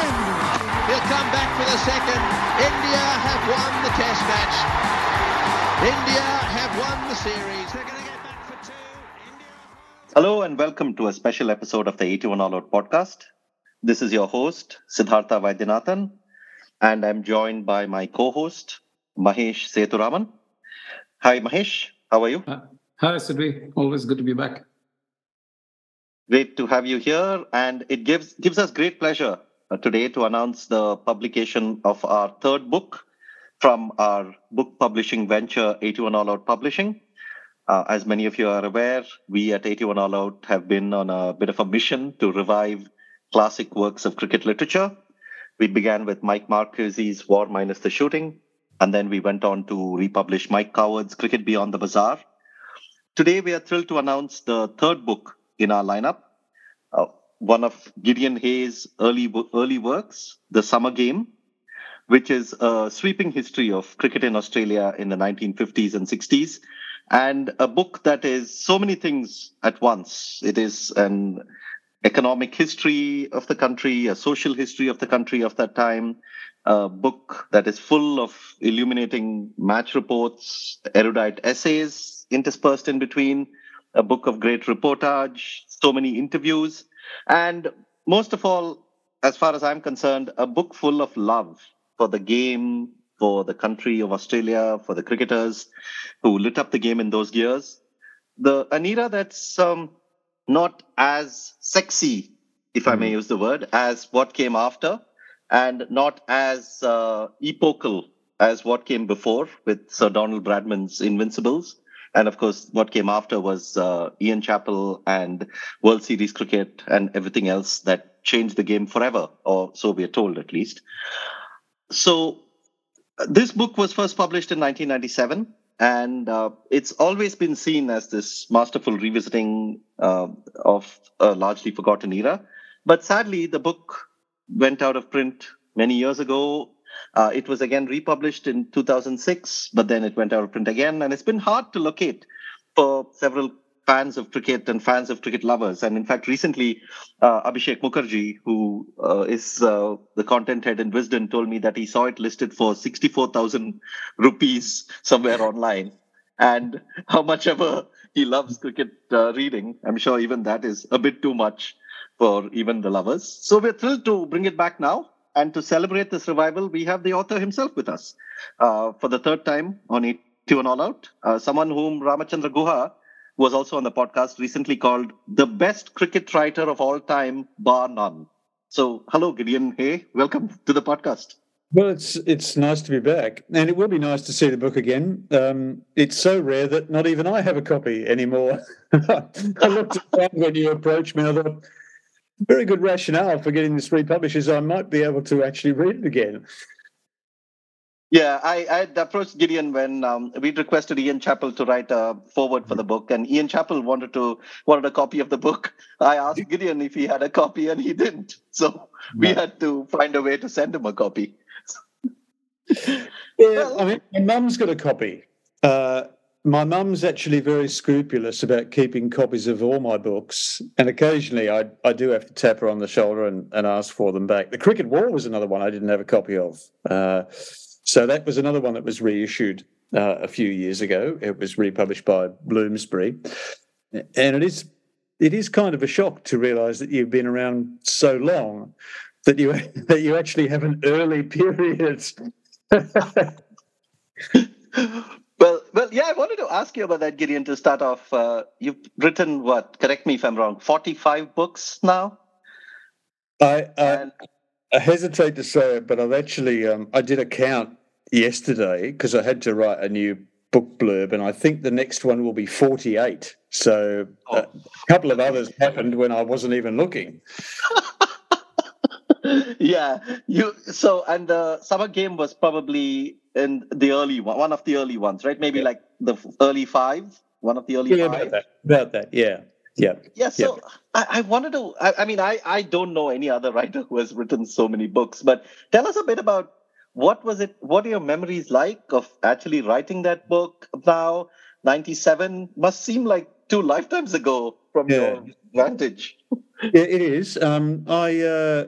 again. He'll come back for the second. India have won the test match. India have won the series. They're going to get back for two. India... Hello and welcome to a special episode of the 81 All Out podcast. This is your host, Siddhartha Vaidyanathan, and I'm joined by my co-host, Mahesh Sethuraman. Hi, Mahesh. How are you? Uh, hi, Sidvee. Always good to be back. Great to have you here, and it gives gives us great pleasure today to announce the publication of our third book from our book publishing venture, 81 All Out Publishing. Uh, as many of you are aware, we at 81 All Out have been on a bit of a mission to revive classic works of cricket literature. We began with Mike Marqusee's War Minus the Shooting, and then we went on to republish Mike Coward's Cricket Beyond the Bazaar. Today, we are thrilled to announce the third book in our lineup. One of Gideon Haigh's early early works, The Summer Game, which is a sweeping history of cricket in Australia in the 1950s and 60s, and a book that is so many things at once. It is an economic history of the country, a social history of the country of that time, a book that is full of illuminating match reports, erudite essays interspersed in between, a book of great reportage, so many interviews, and most of all, as far as I'm concerned, a book full of love for the game, for the country of Australia, for the cricketers who lit up the game in those years. The an era that's um, not as sexy, if I may mm-hmm. use the word, as what came after, and not as uh, epochal as what came before with Sir Donald Bradman's Invincibles. And of course, what came after was uh, Ian Chappell and World Series cricket and everything else that changed the game forever, or so we are told at least. So, uh, this book was first published in 1997, and uh, it's always been seen as this masterful revisiting uh, of a largely forgotten era. But sadly, the book went out of print many years ago uh, it was again republished in 2006, but then it went out of print again, and it's been hard to locate for several fans of cricket and fans of cricket lovers. And in fact, recently, uh, Abhishek Mukherjee, who uh, is uh, the content head in Wisden, told me that he saw it listed for 64,000 rupees somewhere online. And how much ever he loves cricket uh, reading, I'm sure even that is a bit too much for even the lovers. So we're thrilled to bring it back now. And to celebrate this revival, we have the author himself with us uh, for the third time on 81 All Out. Uh, someone whom Ramachandra Guha was also on the podcast recently called the best cricket writer of all time, bar none. So, hello, Gideon. Hey, welcome to the podcast. Well, it's it's nice to be back, and it will be nice to see the book again. Um, it's so rare that not even I have a copy anymore. I looked around when you approached me. I thought, very good rationale for getting this republished is I might be able to actually read it again. Yeah, I, I approached Gideon when um, we requested Ian Chappell to write a forward for the book, and Ian Chappell wanted to wanted a copy of the book. I asked Gideon if he had a copy, and he didn't. So we had to find a way to send him a copy. yeah, I mean, my mum's got a copy. Uh, my mum's actually very scrupulous about keeping copies of all my books, and occasionally I, I do have to tap her on the shoulder and, and ask for them back. The Cricket War was another one I didn't have a copy of. Uh, so that was another one that was reissued uh, a few years ago. It was republished by Bloomsbury, and it is it is kind of a shock to realise that you've been around so long that you that you actually have an early period. Well, yeah, I wanted to ask you about that, Gideon, to start off. Uh, you've written what? Correct me if I'm wrong. Forty-five books now. I, and... I hesitate to say it, but I've actually um, I did a count yesterday because I had to write a new book blurb, and I think the next one will be forty-eight. So oh. a couple of others happened when I wasn't even looking. yeah, you. So, and the summer game was probably in the early one, one of the early ones, right? Maybe yeah. like the early five, one of the early yeah, five. About that. About that, yeah. Yeah. Yeah. So yeah. I, I, wanted to, I, I, mean, I, I don't know any other writer who has written so many books, but tell us a bit about what was it, what are your memories like of actually writing that book now? 97 must seem like two lifetimes ago from yeah. your vantage. it is. Um, I, uh,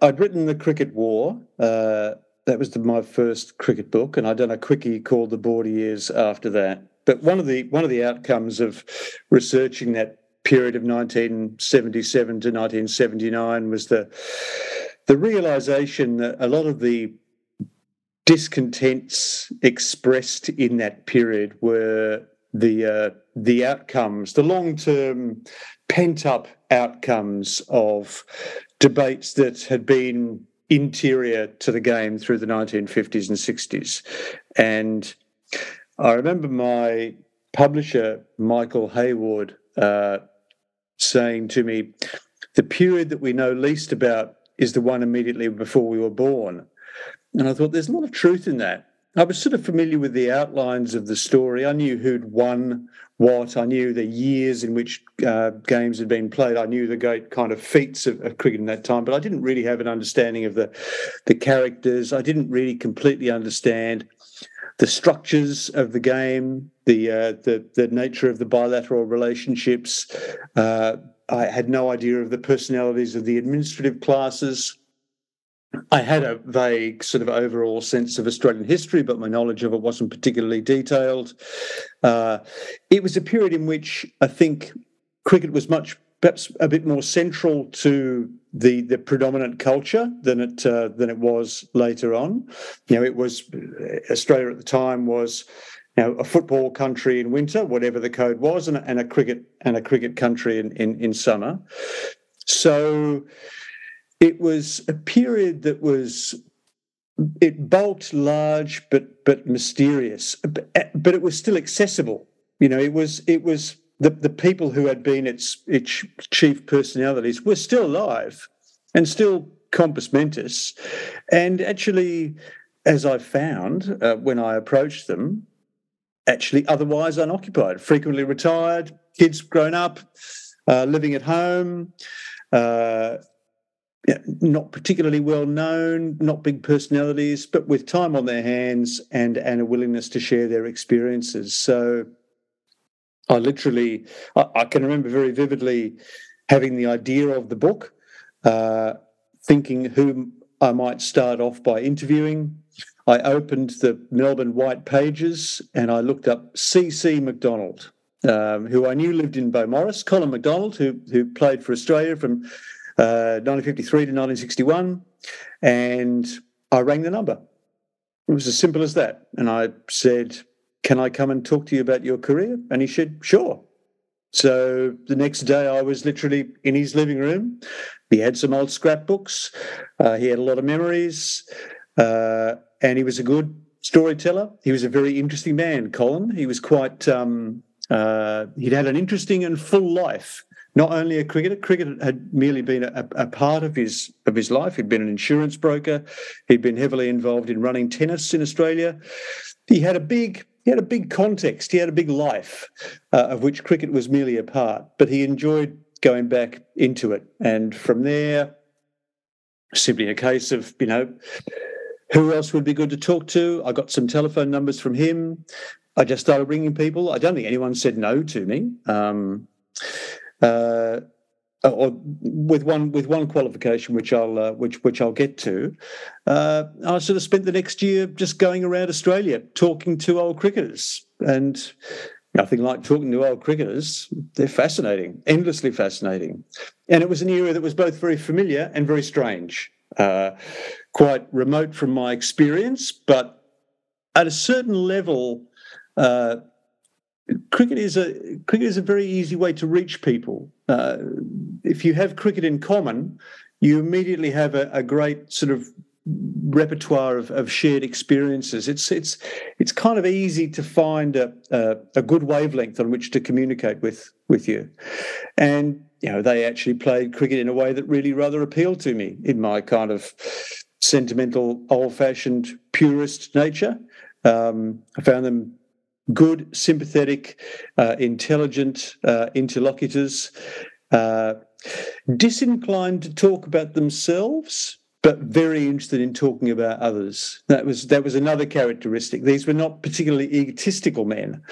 I'd written the Cricket War. Uh, that was the, my first cricket book, and I'd done a quickie called The Border Years after that. But one of the one of the outcomes of researching that period of 1977 to 1979 was the the realization that a lot of the discontents expressed in that period were the uh, the outcomes, the long term pent up outcomes of debates that had been interior to the game through the 1950s and 60s. And I remember my publisher, Michael Heyward, uh, saying to me, The period that we know least about is the one immediately before we were born. And I thought there's a lot of truth in that. I was sort of familiar with the outlines of the story. I knew who'd won what. I knew the years in which uh, games had been played. I knew the great kind of feats of, of, cricket in that time, but I didn't really have an understanding of the the characters. I didn't really completely understand the structures of the game, the uh, the the nature of the bilateral relationships. Uh, I had no idea of the personalities of the administrative classes. I had a vague sort of overall sense of Australian history, but my knowledge of it wasn't particularly detailed. Uh, it was a period in which I think cricket was much, perhaps a bit more central to the the predominant culture than it uh, than it was later on. You know, it was Australia at the time was. You know, a football country in winter, whatever the code was, and, and a cricket and a cricket country in, in, in summer. So, it was a period that was it bulked large but but mysterious but, it was still accessible. You know it was it was the, the people who had been its its chief personalities were still alive and still compos mentis. And actually as i found uh, when i approached them actually otherwise unoccupied frequently retired kids grown up uh, living at home uh, not particularly well known, not big personalities, but with time on their hands and and a willingness to share their experiences. So I literally, I, I can remember very vividly having the idea of the book, uh, thinking whom I might start off by interviewing. I opened the Melbourne White Pages and I looked up CC McDonald, um, who I knew lived in Beaumaris, Colin McDonald, who who played for Australia from 1953 uh, to 1961, and I rang the number. It was as simple as that. And I said, Can I come and talk to you about your career? And he said, Sure. So the next day, I was literally in his living room. He had some old scrapbooks. Uh, he had a lot of memories, uh, and he was a good storyteller. He was a very interesting man, Colin. He was quite. Um, uh, he'd had an interesting and full life not only a cricketer, cricket had merely been a, a, part of his of his life. He'd been an insurance broker. He'd been heavily involved in running tennis in Australia. He had a big he had a big context. He had a big life, uh, of which cricket was merely a part. But he enjoyed going back into it, and from there, simply a case of you know. Who else would be good to talk to? I got some telephone numbers from him. I just started ringing people. I don't think anyone said no to me. Um, uh, or with one with one qualification, which I'll uh, which which I'll get to. Uh, I sort of spent the next year just going around Australia talking to old cricketers, and nothing like talking to old cricketers. They're fascinating, endlessly fascinating, and it was an era that was both very familiar and very strange, uh, quite remote from my experience, but at a certain level. Uh, cricket is a cricket is a very easy way to reach people. Uh, if you have cricket in common, you immediately have a, a great sort of repertoire of, of, shared experiences. It's it's it's kind of easy to find a, a, a good wavelength on which to communicate with with you, and you know they actually played cricket in a way that really rather appealed to me in my kind of sentimental, old-fashioned, purist nature. Um, I found them good, sympathetic, uh, intelligent uh, interlocutors, uh, disinclined to talk about themselves, but very interested in talking about others. That was that was another characteristic. These were not particularly egotistical men.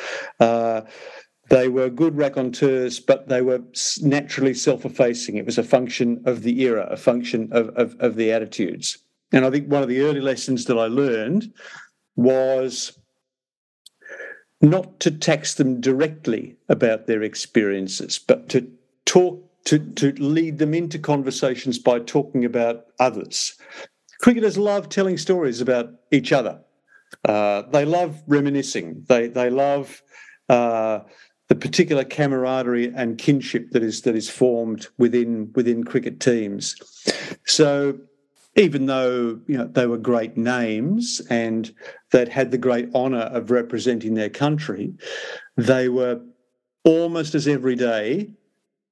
Uh, They were good raconteurs, but they were naturally self effacing. It was a function of the era, a function of, of, of the attitudes. And I think one of the early lessons that I learned was not to tax them directly about their experiences, but to talk to, to lead them into conversations by talking about others. Cricketers love telling stories about each other. Uh, they love reminiscing. They they love uh, the particular camaraderie and kinship that is that is formed within within cricket teams. So even though you know they were great names and that had the great honour of representing their country, they were almost as everyday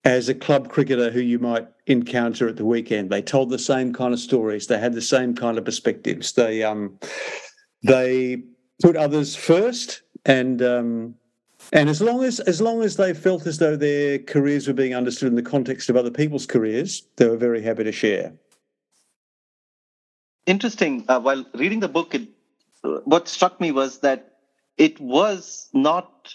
as a club cricketer who you might encounter at the weekend. They told the same kind of stories. They had the same kind of perspectives. They um, they put others first, and um, and as long as as long as they felt as though their careers were being understood in the context of other people's careers, they were very happy to share. Interesting. Uh, while reading the book, it, what struck me was that it was not.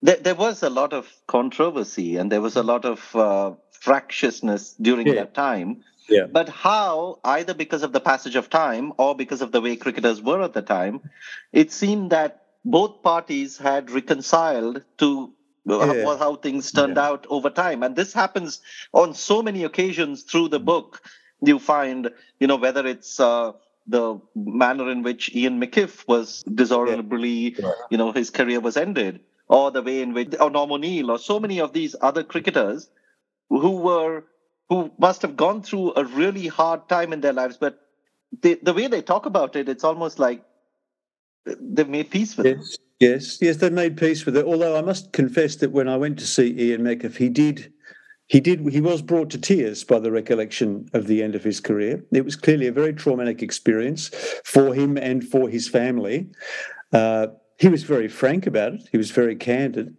There, there, was a lot of controversy and there was a lot of uh, fractiousness during yeah. that time. Yeah. But how, either because of the passage of time or because of the way cricketers were at the time, it seemed that both parties had reconciled to yeah. how, how, things turned yeah. out over time. And this happens on so many occasions through the book. You find, you know, whether it's uh, the manner in which Ian Meckiff was dishonorably, yeah. you know, his career was ended, or the way in which, or Norm O'Neill, or so many of these other cricketers who were who must have gone through a really hard time in their lives, but they, the way they talk about it, it's almost like they've made peace with yes, it. Yes, yes, they've made peace with it. Although I must confess that when I went to see Ian Meckiff, he did, he did, he was brought to tears by the recollection of the end of his career. It was clearly a very traumatic experience for him and for his family. Uh, he was very frank about it. He was very candid,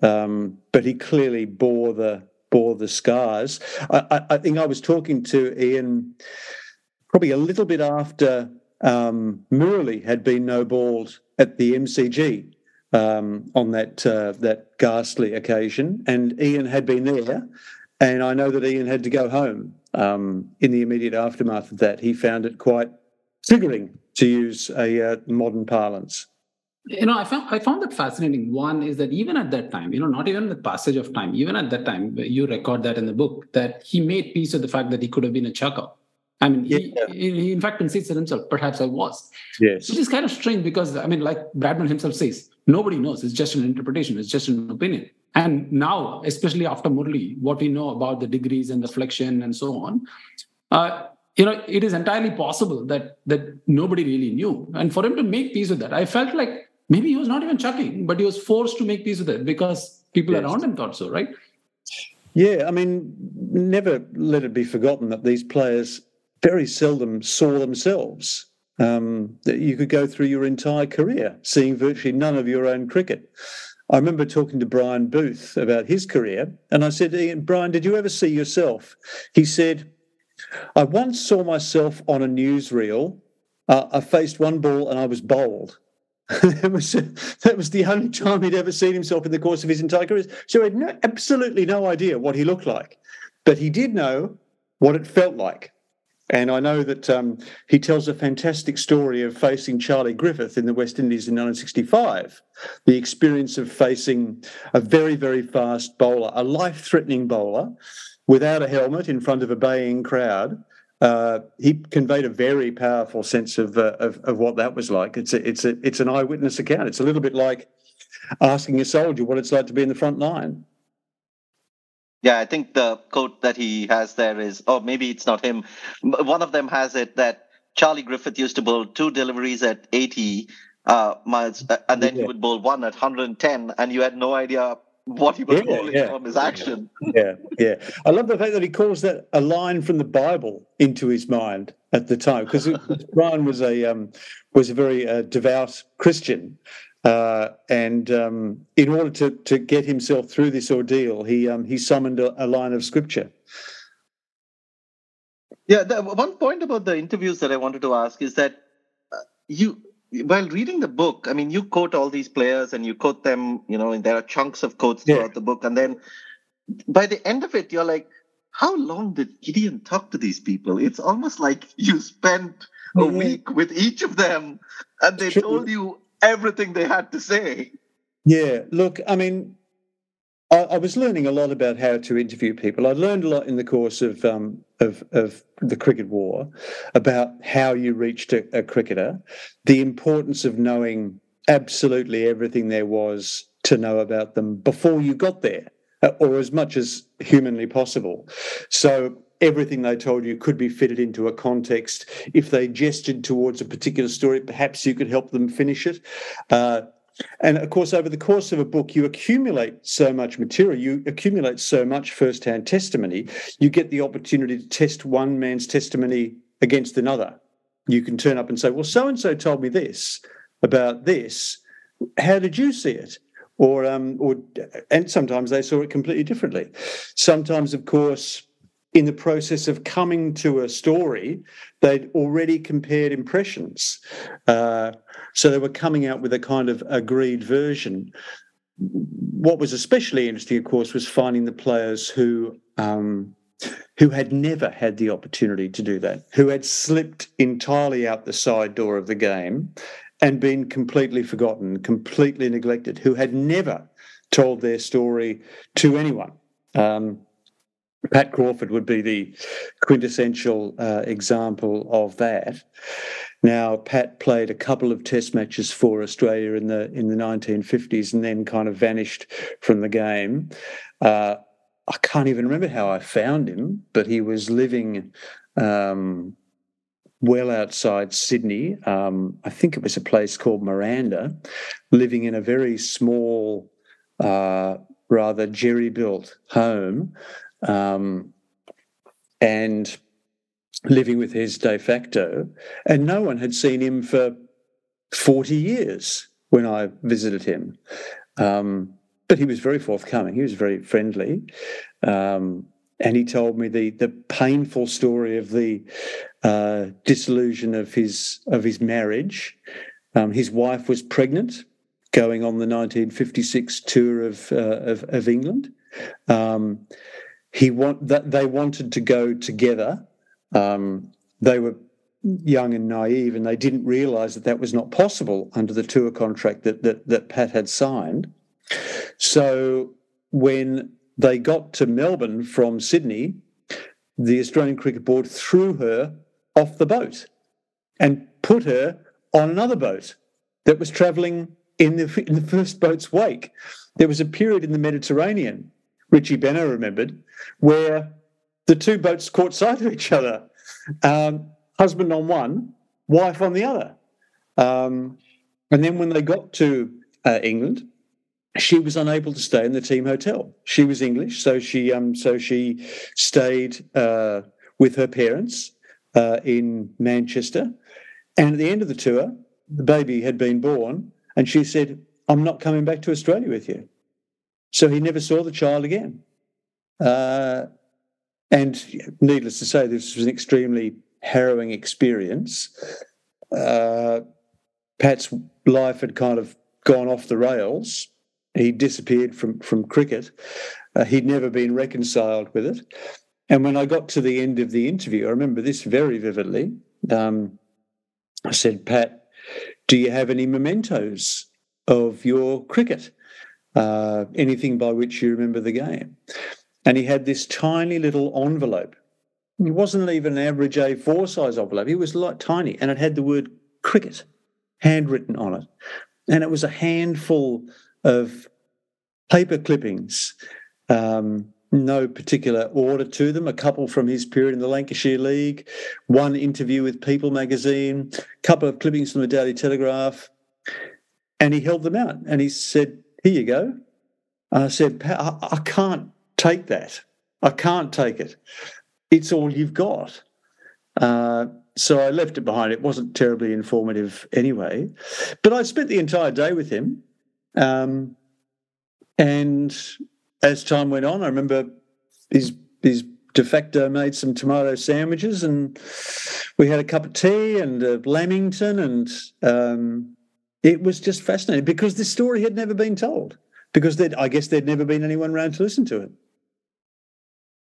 um, but he clearly bore the bore the scars. I, I, think I was talking to Ian probably a little bit after um, Murali had been no-balled at the MCG um, on that uh, that ghastly occasion, and Ian had been there, and I know that Ian had to go home. Um, in the immediate aftermath of that. He found it quite triggering, to use a uh, modern parlance. You know i found i found that fascinating. One is that even at that time you know not even the passage of time even at that time you record that in the book that he made peace with the fact that he could have been a chucker i mean yeah. he, he, in fact concedes to himself perhaps i was. Yes. Which is kind of strange because i mean like bradman himself says nobody knows it's just an interpretation it's just an opinion and now especially after murali what we know about the degrees and the flexion and so on uh, you know it is entirely possible that that nobody really knew and for him to make peace with that i felt like maybe he was not even chucking, but he was forced to make peace with it because people yes. around him thought so, right? Yeah, I mean, never let it be forgotten that these players very seldom saw themselves. Um, that you could go through your entire career seeing virtually none of your own cricket. I remember talking to Brian Booth about his career, and I said, Ian, Brian, did you ever see yourself? He said, I once saw myself on a newsreel. Uh, I faced one ball and I was bowled. that was that was the only time he'd ever seen himself in the course of his entire career. So he had no, absolutely no idea what he looked like, but he did know what it felt like. And I know that um, he tells a fantastic story of facing Charlie Griffith in the West Indies in 1965. The experience of facing a very, very fast bowler, a life threatening bowler, without a helmet in front of a baying crowd, uh, he conveyed a very powerful sense of, uh, of, of what that was like. It's a, it's a, it's an eyewitness account. It's a little bit like asking a soldier what it's like to be in the front line. Yeah, I think the quote that he has there is, or maybe it's not him. One of them has it that Charlie Griffith used to bowl two deliveries at 80 uh, miles, uh, and then yeah. he would bowl one at 110, and you had no idea what he was yeah, calling yeah. from his action. yeah, yeah. I love the fact that he calls that a line from the Bible into his mind at the time, because Brian was a um, was a very uh, devout Christian, uh, and um, in order to to get himself through this ordeal, he um, he summoned a, a line of scripture. Yeah, the, one point about the interviews that I wanted to ask is that uh, you while reading the book, I mean, you quote all these players and you quote them, you know, and there are chunks of quotes throughout yeah. the book. And then by the end of it, you're like, how long did Gideon talk to these people? It's almost like you spent a mm-hmm. week with each of them and they told you everything they had to say. Yeah, look, I mean, I, I, was learning a lot about how to interview people. I learned a lot in the course of um, of, of the cricket war about how you reached a, a cricketer, the importance of knowing absolutely everything there was to know about them before you got there, or as much as humanly possible. So everything they told you could be fitted into a context. If they gestured towards a particular story, perhaps you could help them finish it. Uh, and of course, over the course of a book, you accumulate so much material, you accumulate so much first-hand testimony, you get the opportunity to test one man's testimony against another. You can turn up and say, Well, so and so told me this about this. How did you see it? Or, um, or, and sometimes they saw it completely differently. Sometimes, of course, in the process of coming to a story, they'd already compared impressions. Uh, so they were coming out with a kind of agreed version. What was especially interesting, of course, was finding the players who um, who had never had the opportunity to do that, who had slipped entirely out the side door of the game and been completely forgotten, completely neglected, who had never told their story to anyone. Um, Pat Crawford would be the quintessential uh, example of that. Now, Pat played a couple of Test matches for Australia in the in the 1950s, and then kind of vanished from the game. Uh, I can't even remember how I found him, but he was living um, well outside Sydney. Um, I think it was a place called Miranda, living in a very small, uh, rather jerry-built home um, and living with his de facto. And no one had seen him for 40 years when I visited him. Um, but he was very forthcoming, he was very friendly. Um, and he told me the the painful story of the uh, disillusion of his of his marriage. Um, his wife was pregnant, going on the 1956 tour of uh, of, of, England. Um, he want that they wanted to go together. Um, they were young and naive, and they didn't realise that that was not possible under the tour contract that that, that Pat had signed. So when they got to Melbourne from Sydney, the Australian Cricket Board threw her off the boat and put her on another boat that was travelling in the in the first boat's wake. There was a period in the Mediterranean Richie Benaud remembered, where the two boats caught sight of each other, um, husband on one, wife on the other. Um, and then when they got to uh, England, she was unable to stay in the team hotel. She was English, so she um, so she stayed uh, with her parents uh, in Manchester. And at the end of the tour, the baby had been born, and she said, "I'm not coming back to Australia with you." So he never saw the child again. Uh, and needless to say, this was an extremely harrowing experience. Uh, Pat's life had kind of gone off the rails. He disappeared from, from cricket. Uh, he'd never been reconciled with it. And when I got to the end of the interview, I remember this very vividly. Um, I said, Pat, do you have any mementos of your cricket? Uh, anything by which you remember the game. And he had this tiny little envelope. It wasn't even an average A4 size envelope. It was like tiny, and it had the word cricket handwritten on it. And it was a handful of paper clippings, um, no particular order to them. A couple from his period in the Lancashire League, one interview with People magazine, a couple of clippings from the Daily Telegraph. And he held them out and he said, here you go. And I said, I, I can't take that. I can't take it. It's all you've got. Uh, so I left it behind. It wasn't terribly informative anyway. But I spent the entire day with him. Um, and as time went on, I remember his his de facto made some tomato sandwiches and we had a cup of tea and a Lamington and um, it was just fascinating because this story had never been told because I guess there'd never been anyone around to listen to it.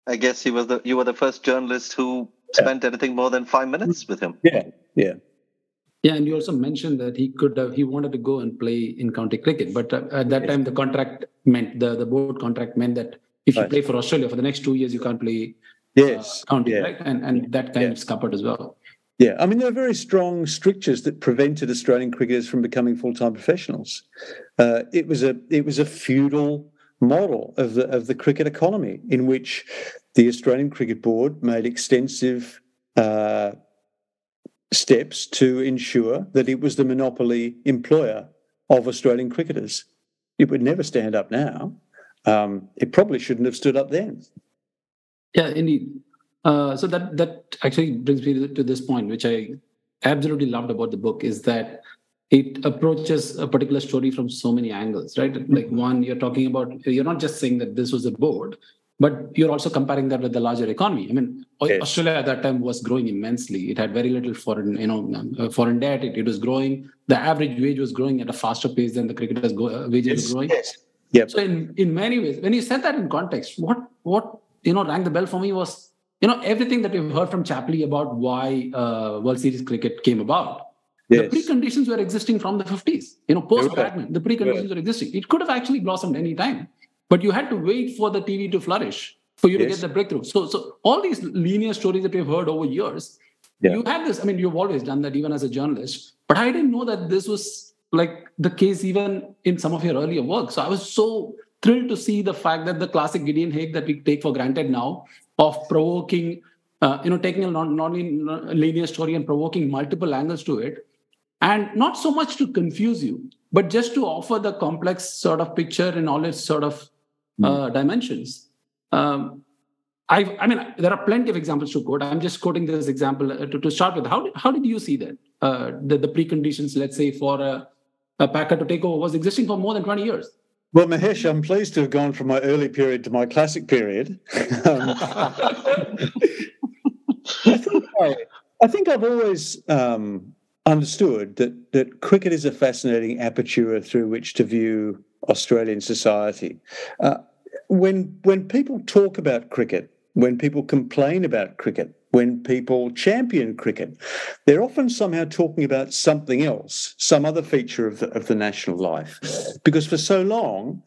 I guess he was the you were the first journalist who spent anything more than five minutes with him. Yeah, yeah. Yeah, and you also mentioned that he could have, he wanted to go and play in county cricket, but uh, at that yes. time the contract meant the the board contract meant that if you right. play for Australia for the next two years, you can't play uh, yes uh, county, yeah. right? And and that kind yeah. of scuppered as well. Yeah, I mean there are very strong strictures that prevented Australian cricketers from becoming full time professionals. Uh, it was a it was a feudal model of the of the cricket economy in which the Australian Cricket Board made extensive uh, steps to ensure that it was the monopoly employer of Australian cricketers. It would never stand up now. Um, it probably shouldn't have stood up then. Yeah, indeed. Uh, so that that actually brings me to this point, which I absolutely loved about the book, is that it approaches a particular story from so many angles, right? Like one, you're talking about, you're not just saying that this was a board, but you're also comparing that with the larger economy. I mean, yes. Australia at that time was growing immensely. It had very little foreign, you know, uh, foreign debt. It, it, was growing. The average wage was growing at a faster pace than the cricketers' go, uh, wages yes. growing. Yes. Yep. So in in many ways, when you set that in context, what what you know rang the bell for me was you know everything that we've heard from Chappelli about why uh, World Series cricket came about. Yes. The preconditions were existing from the 50s. You know, post Bradman, the preconditions were existing. It could have actually blossomed any time. But you had to wait for the TV to flourish for you yes. to get the breakthrough. So, so all these linear stories that we've heard over years, yeah. you had this. I mean, you've always done that, even as a journalist. But I didn't know that this was like the case even in some of your earlier work. So I was so thrilled to see the fact that the classic Gideon Haigh that we take for granted now of provoking, uh, you know, taking a non- non-linear story and provoking multiple angles to it, and not so much to confuse you, but just to offer the complex sort of picture in all its sort of uh, hmm. dimensions. Um, I, I mean, there are plenty of examples to quote. I'm just quoting this example uh, to, to start with. How did, how did you see that? Uh, the, the preconditions, let's say, for a, a Packer to take over was existing for more than 20 years. Well, Mahesh, I'm pleased to have gone from my early period to my classic period. um, I, think I, I, think I've always um, understood that, that cricket is a fascinating aperture through which to view Australian society. Uh, when when people talk about cricket, when people complain about cricket, when people champion cricket, they're often somehow talking about something else, some other feature of the, of the national life. Because for so long,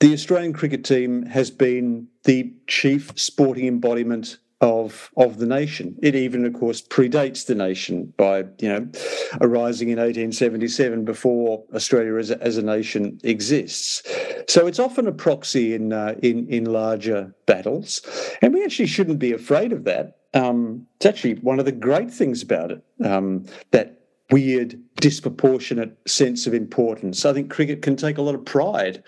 the Australian cricket team has been the chief sporting embodiment of of the nation. It even, of course, predates the nation by you know arising in 1877 before Australia as a, as a nation exists. So it's often a proxy in uh, in in larger battles, and we actually shouldn't be afraid of that. Um, it's actually one of the great things about it um, that weird, disproportionate sense of importance. I think cricket can take a lot of pride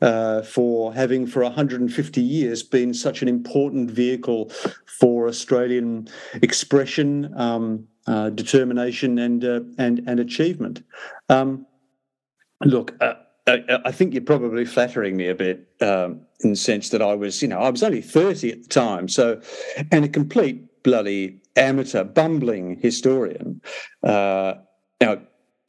uh, for having, for 150 years, been such an important vehicle for Australian expression, um, uh, determination, and uh, and and achievement. Um, look. I, I think you're probably flattering me a bit um, in the sense that I was, you know, I was only 30 at the time. So, and a complete bloody amateur, bumbling historian. Uh, now,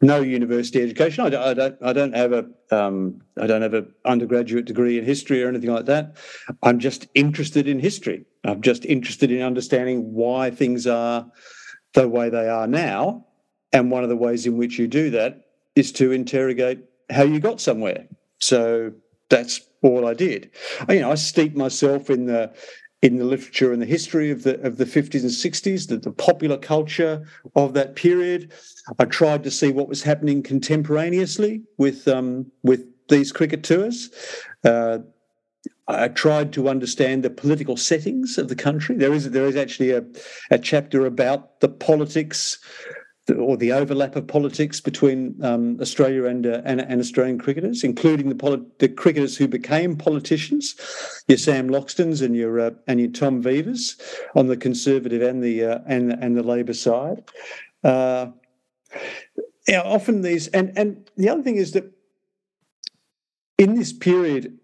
no university education. I don't, I don't, I don't have a, um, I don't have an undergraduate degree in history or anything like that. I'm just interested in history. I'm just interested in understanding why things are the way they are now. And one of the ways in which you do that is to interrogate how you got somewhere. So that's all I did. You know, I steeped myself in the in the literature and the history of the of the 50s and 60s, the, the popular culture of that period. I tried to see what was happening contemporaneously with um, with these cricket tours. Uh, I tried to understand the political settings of the country. There is there is actually a, a chapter about the politics or the overlap of politics between um, Australia and, uh, and, and Australian cricketers, including the, poli- the cricketers who became politicians, your Sam Loxtons and your uh, and your Tom Veivers on the Conservative and the uh, and and the Labor side. Uh, yeah, often these and and the other thing is that in this period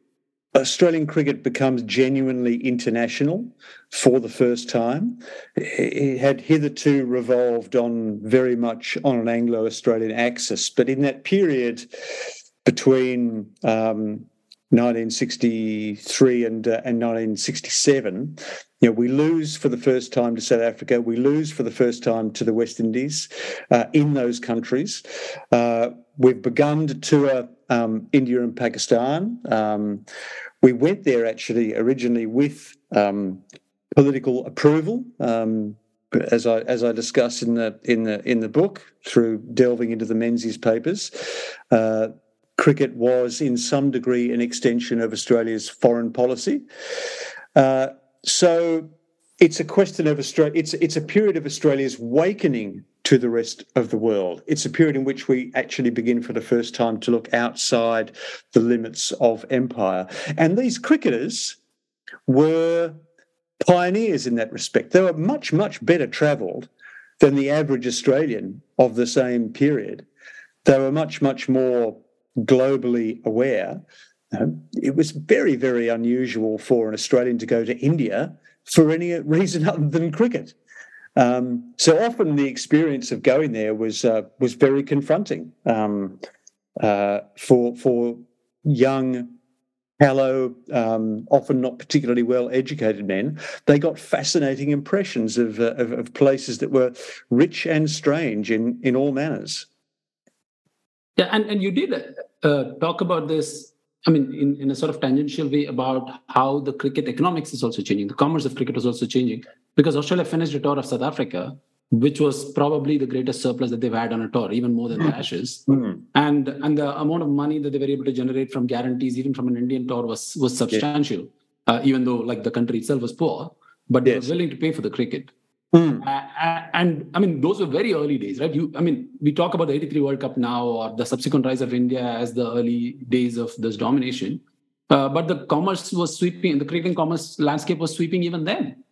Australian cricket becomes genuinely international for the first time. It had hitherto revolved on very much on an Anglo Australian axis, but in that period between um, 1963 and, uh, and 1967, you know, we lose for the first time to South Africa. We lose for the first time to the West Indies uh, in those countries. Uh, we've begun to tour um, India and Pakistan. Um, we went there actually originally with um, political approval. Um, as I as I discuss in the in the in the book through delving into the Menzies papers, uh, cricket was in some degree an extension of Australia's foreign policy. Uh, so it's a question of Australia. It's it's a period of Australia's awakening to the rest of the world. It's a period in which we actually begin for the first time to look outside the limits of empire. And these cricketers were pioneers in that respect. They were much much better travelled than the average Australian of the same period. They were much much more globally aware. It was very, very unusual for an Australian to go to India for any reason other than cricket. Um, so often the experience of going there was uh, was very confronting um, uh, for for young, callow, um, often not particularly well educated men. They got fascinating impressions of, uh, of, of places that were rich and strange in in all manners. Yeah, and and you did uh, talk about this I mean, in, in a sort of tangential way about how the cricket economics is also changing. The commerce of cricket is also changing because Australia finished a tour of South Africa, which was probably the greatest surplus that they've had on a tour, even more than the Ashes. Mm. And and the amount of money that they were able to generate from guarantees, even from an Indian tour, was was substantial. Yeah. Uh, even though like the country itself was poor, but they yes. were willing to pay for the cricket. Mm. Uh, and I mean, those were very early days, right? You, I mean, we talk about the 83 World Cup now or the subsequent rise of India as the early days of this domination. Uh, but the commerce was sweeping, the cricketing commerce landscape was sweeping even then.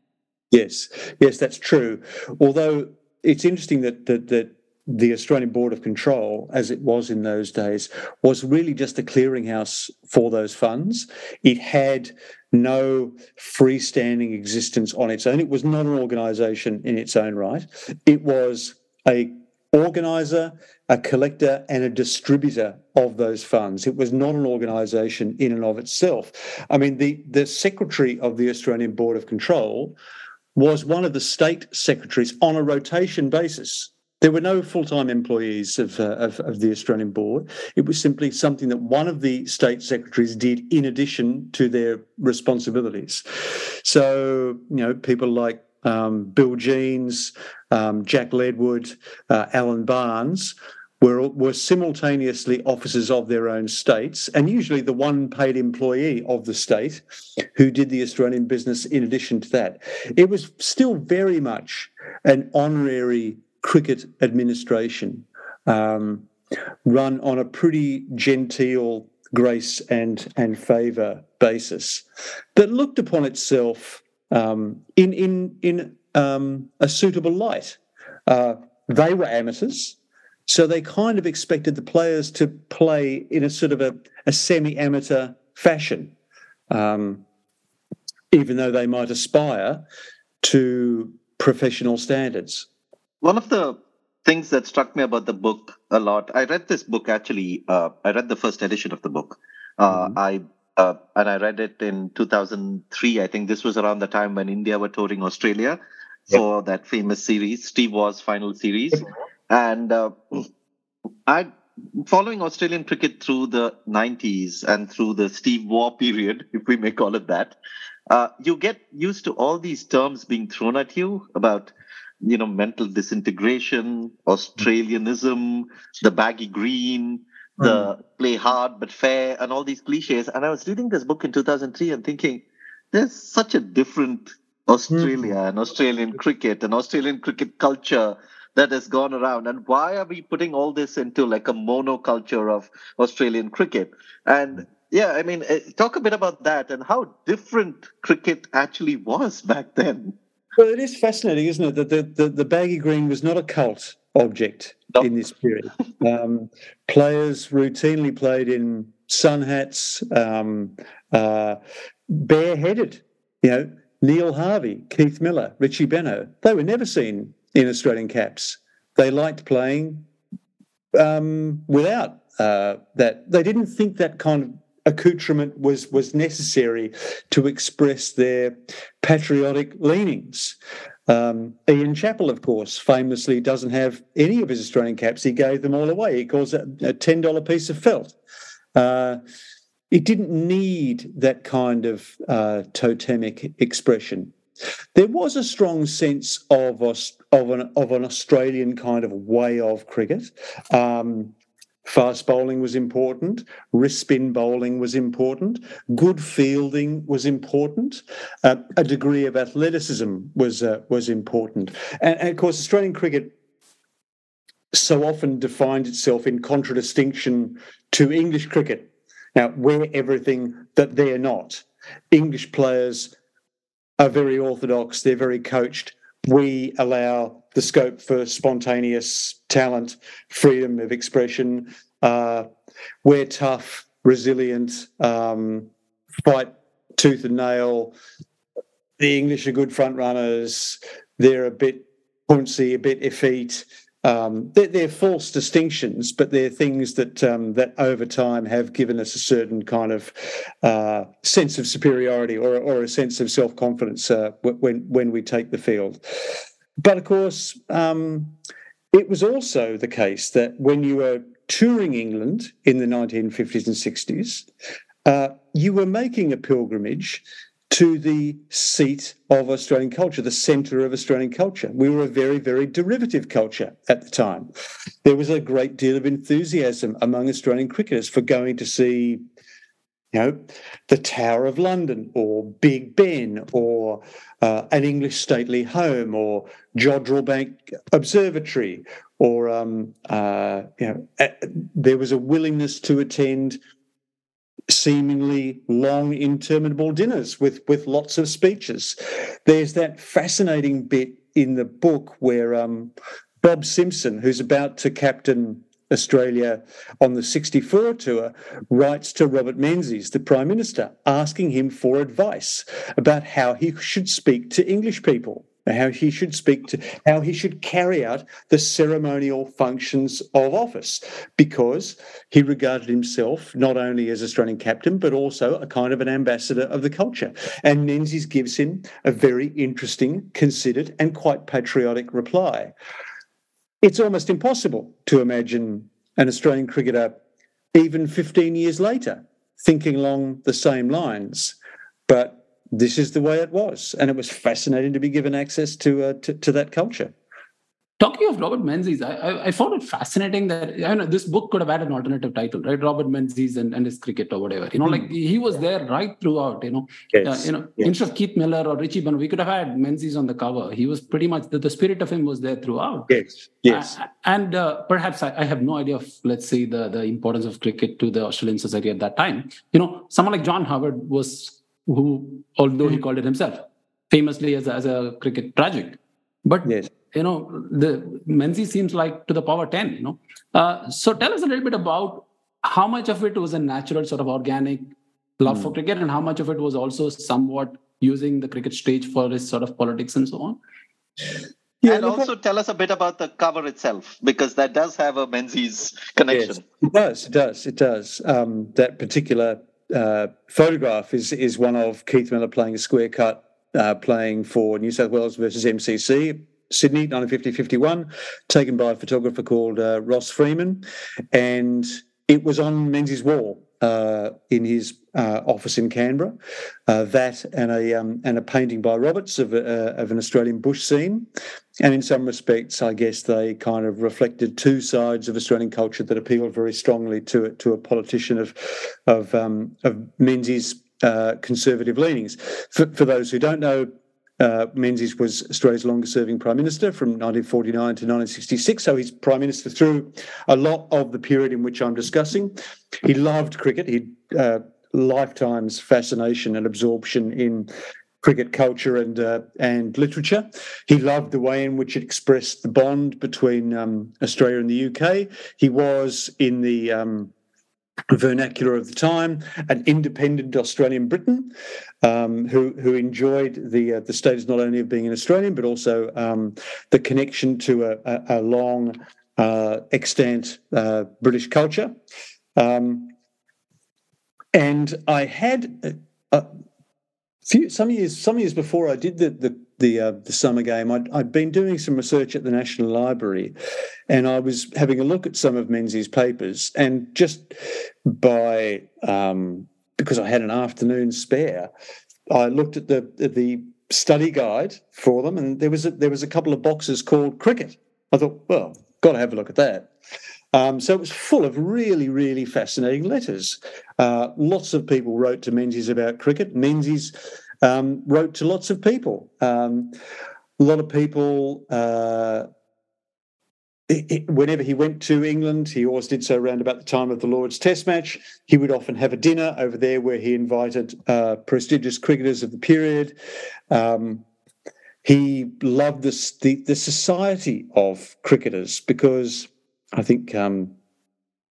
Yes, yes, that's true. Although it's interesting that, that, that the Australian Board of Control, as it was in those days, was really just a clearinghouse for those funds. It had no freestanding existence on its own. It was not an organisation in its own right. It was a organizer, a collector, and a distributor of those funds. It was not an organisation in and of itself. I mean, the the secretary of the Australian Board of Control was one of the state secretaries on a rotation basis. There were no full time employees of, uh, of, of, the Australian board. It was simply something that one of the state secretaries did in addition to their responsibilities. So, you know, people like um, Bill Jeans, um, Jack Ledward, uh, Alan Barnes were, were simultaneously officers of their own states and usually the one paid employee of the state who did the Australian business in addition to that. It was still very much an honorary cricket administration um, run on a pretty genteel grace and and favour basis that looked upon itself um, in in in um, a suitable light. Uh, they were amateurs, so they kind of expected the players to play in a sort of a, a semi-amateur fashion, um, even though they might aspire to professional standards. One of the things that struck me about the book a lot, I read this book actually. Uh, I read the first edition of the book. Uh, mm-hmm. I uh, and I read it in 2003. I think this was around the time when India were touring Australia yep. for that famous series, Steve Waugh's final series. And uh, I, following Australian cricket through the 90s and through the Steve Waugh period, if we may call it that, uh, you get used to all these terms being thrown at you about you know, mental disintegration, Australianism, the baggy green, the mm. play hard but fair, and all these cliches. And I was reading this book in 2003 and thinking, there's such a different Australia mm. and Australian cricket and Australian cricket culture that has gone around. And why are we putting all this into like a monoculture of Australian cricket? And yeah, I mean, eh, talk a bit about that and how different cricket actually was back then. Well, it is fascinating, isn't it, that the, the, the baggy green was not a cult object nope. in this period. Um, players routinely played in sun hats, um, uh, bareheaded. You know, Neil Harvey, Keith Miller, Richie Benaud, they were never seen in Australian caps. They liked playing um, without uh, that. They didn't think that kind of accoutrement was was necessary to express their patriotic leanings. Um, Ian Chappell, of course, famously doesn't have any of his Australian caps. He gave them all away. He calls it a ten dollar piece of felt. Uh, it didn't need that kind of uh, totemic expression. There was a strong sense of, of, an, of an Australian kind of way of cricket. Um, Fast bowling was important. Wrist spin bowling was important. Good fielding was important. Uh, a degree of athleticism was uh, was important. And, and, of course, Australian cricket so often defined itself in contradistinction to English cricket. Now, we're everything that they're not. English players are very orthodox. They're very coached we allow the scope for spontaneous talent, freedom of expression. Uh, we're tough, resilient, um, fight tooth and nail. The English are good front runners. They're a bit punchy, a bit effete. Um, they're, they're, false distinctions, but they're things that um, that over time have given us a certain kind of uh, sense of superiority or, or a sense of self confidence uh, when when we take the field. But of course, um, it was also the case that when you were touring England in the 1950s and 60s, uh, you were making a pilgrimage to the seat of Australian culture, the centre of Australian culture. We were a very, very derivative culture at the time. There was a great deal of enthusiasm among Australian cricketers for going to see, you know, the Tower of London or Big Ben or uh, an English stately home or Jodrell Bank Observatory or, um, uh, you know, there was a willingness to attend seemingly long, interminable dinners with, with lots of speeches. There's that fascinating bit in the book where um, Bob Simpson, who's about to captain Australia on the 64 tour, writes to Robert Menzies, the Prime Minister, asking him for advice about how he should speak to English people how he should speak to, how he should carry out the ceremonial functions of office, because he regarded himself not only as Australian captain, but also a kind of an ambassador of the culture. And Menzies gives him a very interesting, considered, and quite patriotic reply. It's almost impossible to imagine an Australian cricketer, even 15 years later, thinking along the same lines. But this is the way it was, and it was fascinating to be given access to uh, to, to, that culture. Talking of Robert Menzies, I, I, I, found it fascinating that I know this book could have had an alternative title, right? Robert Menzies and, and his cricket or whatever. You know, like he was there right throughout. You know, yes. uh, you know, yes. instead of Keith Miller or Richie Benaud, we could have had Menzies on the cover. He was pretty much the, the spirit of him was there throughout. Yes, yes. Uh, and uh, perhaps I, I, have no idea of let's say the the importance of cricket to the Australian society at that time. You know, someone like John Howard was who, although he hmm. called it himself, famously as a, as a cricket tragic. But yes. you know, the Menzies seems like to the power ten. You know, uh, so tell us a little bit about how much of it was a natural sort of organic love mm. for cricket, and how much of it was also somewhat using the cricket stage for his sort of politics and so on. Yeah, and also tell us a bit about the cover itself, because that does have a Menzies connection. Yes, it does. It does. It does. Um, that particular uh, photograph is is one of Keith Miller playing a square cut, uh, playing for New South Wales versus MCC. Sydney, 1950-51, taken by a photographer called uh, Ross Freeman, and it was on Menzies' wall uh, in his uh, office in Canberra. Uh, that and a um, and a painting by Roberts of, uh, of an Australian bush scene, and in some respects, I guess they kind of reflected two sides of Australian culture that appealed very strongly to to a politician of of um, of Menzies' uh, conservative leanings. For, for those who don't know, uh, Menzies was Australia's longest serving Prime Minister from 1949 to 1966. So he's Prime Minister through a lot of the period in which I'm discussing. He loved cricket. He uh, lifetime's fascination and absorption in cricket culture and uh, and literature. He loved the way in which it expressed the bond between um, Australia and the UK. He was in the um, vernacular of the time, an independent Australian Briton um, who who enjoyed the uh, the status not only of being an Australian but also um, the connection to a, a, a long uh, extant uh, British culture. Um, and I had a, few some years some years before I did the the the, uh, the summer game, I'd, I'd been doing some research at the National Library, and I was having a look at some of Menzies' papers, and just by um, because I had an afternoon spare, I looked at the the study guide for them, and there was a, there was a couple of boxes called cricket. I thought, well, got to have a look at that. Um, so it was full of really, really fascinating letters. Uh, lots of people wrote to Menzies about cricket. Menzies um, wrote to lots of people. Um, a lot of people, uh, it, it, whenever he went to England, he always did so around about the time of the Lord's Test match. He would often have a dinner over there where he invited uh, prestigious cricketers of the period. Um, he loved the, the society of cricketers because I think um,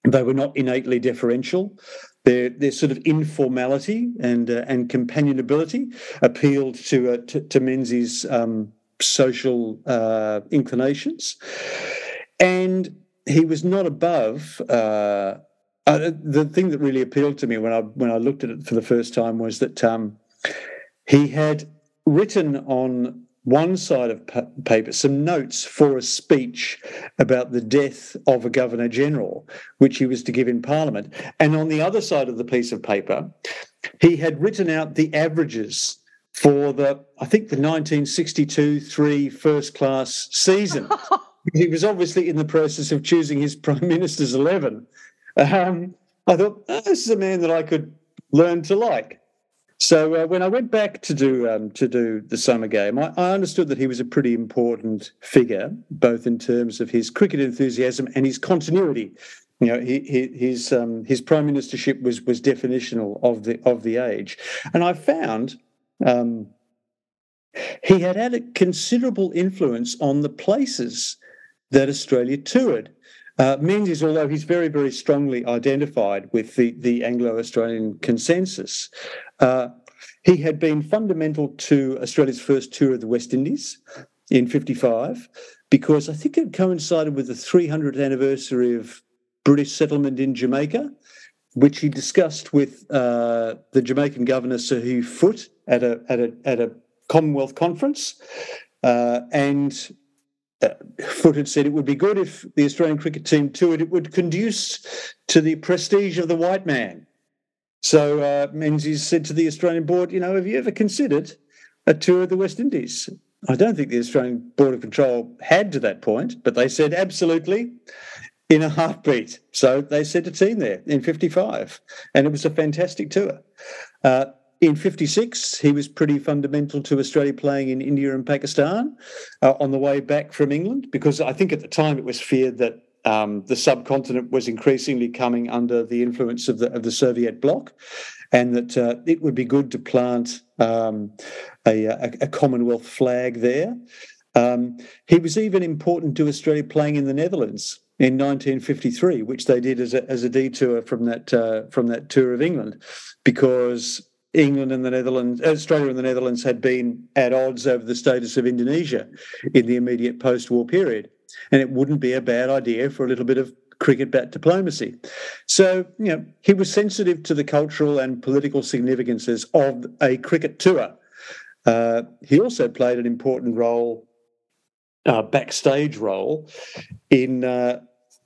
they were not innately deferential. Their, their sort of informality and uh, and companionability appealed to uh, to, to Menzies' um, social uh, inclinations, and he was not above. Uh, uh, the thing that really appealed to me when I when I looked at it for the first time was that um, he had written on one side of paper some notes for a speech about the death of a governor general, which he was to give in Parliament. And on the other side of the piece of paper, he had written out the averages for the, I think, the 1962 3 first class season. he was obviously in the process of choosing his prime minister's 11. Um, I thought, oh, this is a man that I could learn to like. So uh, when I went back to do um, to do the summer game, I, I, understood that he was a pretty important figure, both in terms of his cricket enthusiasm and his continuity. You know, he, he, his um, his prime ministership was was definitional of the of the age, and I found um, he had had a considerable influence on the places that Australia toured. Uh, Menzies, although he's very, very strongly identified with the, the Anglo Australian consensus, uh, he had been fundamental to Australia's first tour of the West Indies in 55 because I think it coincided with the 300th anniversary of British settlement in Jamaica, which he discussed with uh, the Jamaican governor Sir Hugh Foote at a at a at a Commonwealth conference, uh, and uh, had said it would be good if the Australian cricket team toured. It would conduce to the prestige of the white man. So uh, Menzies said to the Australian board, you know, have you ever considered a tour of the West Indies? I don't think the Australian Board of Control had to that point, but they said absolutely in a heartbeat. So they sent a team there in 55, and it was a fantastic tour. Uh, in 56, he was pretty fundamental to Australia playing in India and Pakistan uh, on the way back from England, because I think at the time it was feared that um, the subcontinent was increasingly coming under the influence of the of the Soviet bloc, and that uh, it would be good to plant um, a, a, a, Commonwealth flag there. Um, he was even important to Australia playing in the Netherlands in 1953, which they did as a, as a detour from that uh, from that tour of England, because England and the Netherlands, Australia and the Netherlands had been at odds over the status of Indonesia in the immediate post-war period and it wouldn't be a bad idea for a little bit of cricket bat diplomacy. So, you know, he was sensitive to the cultural and political significances of a cricket tour. Uh, he also played an important role, uh, backstage role, in uh,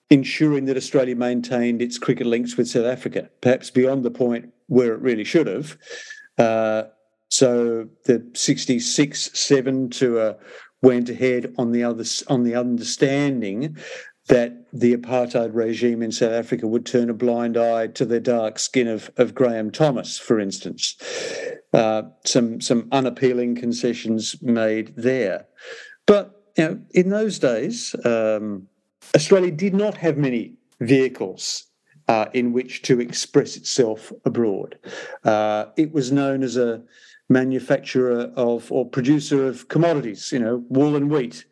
ensuring that Australia maintained its cricket links with South Africa, perhaps beyond the point where it really should have. Uh, so the 66 7 to went ahead on the other on the understanding that the apartheid regime in South Africa would turn a blind eye to the dark skin of, of Graham Thomas, for instance. Uh, some some unappealing concessions made there, but you know, in those days, um, Australia did not have many vehicles uh, in which to express itself abroad. Uh, it was known as a manufacturer of or producer of commodities, you know, wool and wheat.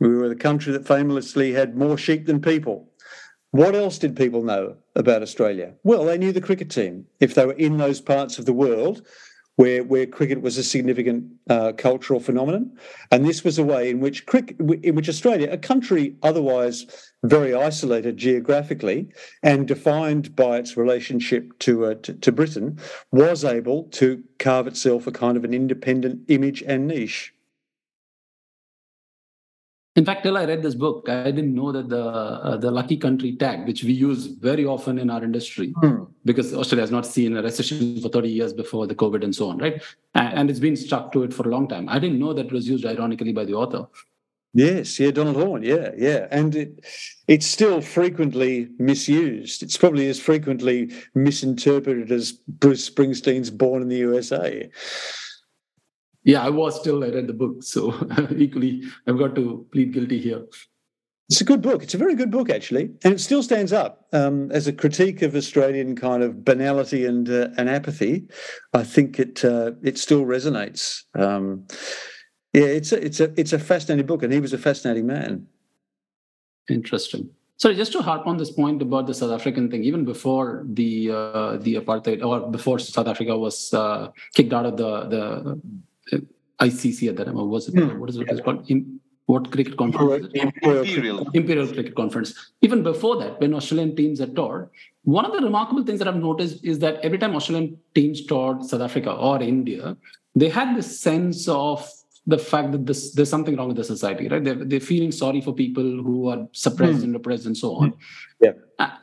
We were the country that famously had more sheep than people. What else did people know about Australia? Well, they knew the cricket team. If they were in those parts of the world where where cricket was a significant uh, cultural phenomenon, and this was a way in which cricket, in which Australia, a country otherwise very isolated geographically and defined by its relationship to, uh, to, to Britain, was able to carve itself a kind of an independent image and niche. In fact, till I read this book, I didn't know that the uh, the lucky country tag, which we use very often in our industry, mm. because Australia has not seen a recession for 30 years before the COVID and so on, right? And, and it's been stuck to it for a long time. I didn't know that it was used ironically by the author. Yes, yeah, Donald Horne, yeah, yeah, and it it's still frequently misused. It's probably as frequently misinterpreted as Bruce Springsteen's "Born in the USA." Yeah, I was still I read the book, so equally I've got to plead guilty here. It's a good book. It's a very good book, actually, and it still stands up um, as a critique of Australian kind of banality and uh, and apathy. I think it uh, it still resonates. Um, yeah, it's a it's a it's a fascinating book, and he was a fascinating man. Interesting. Sorry, just to harp on this point about the South African thing, even before the uh, the apartheid or before South Africa was uh, kicked out of the the ICC at that time, or was it, mm. what is it yeah. called? In, what cricket conference? Imperial. Imperial Cricket Conference. Even before that, when Australian teams had toured, one of the remarkable things that I've noticed is that every time Australian teams toured South Africa or India, they had this sense of the fact that this, there's something wrong with the society, right? They're, they're feeling sorry for people who are suppressed mm. and repressed and so on. Yeah.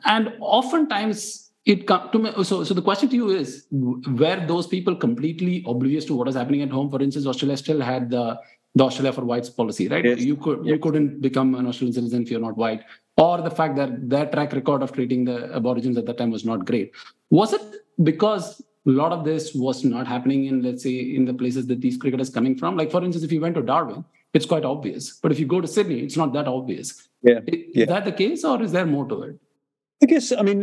And oftentimes it come to me so so the question to you is were those people completely oblivious to what is happening at home? For instance australia still had the the australia for whites policy right? Yes. you could you couldn't become an australian citizen if you're not white or the fact that their track record of treating the aborigines at that time was not great. Was it because a lot of this was not happening in let's say in the places that these cricketers coming from? Like for instance if you went to darwin it's quite obvious but if you go to sydney it's not that obvious. Yeah, yeah. is that the case or is there more to it I guess I mean,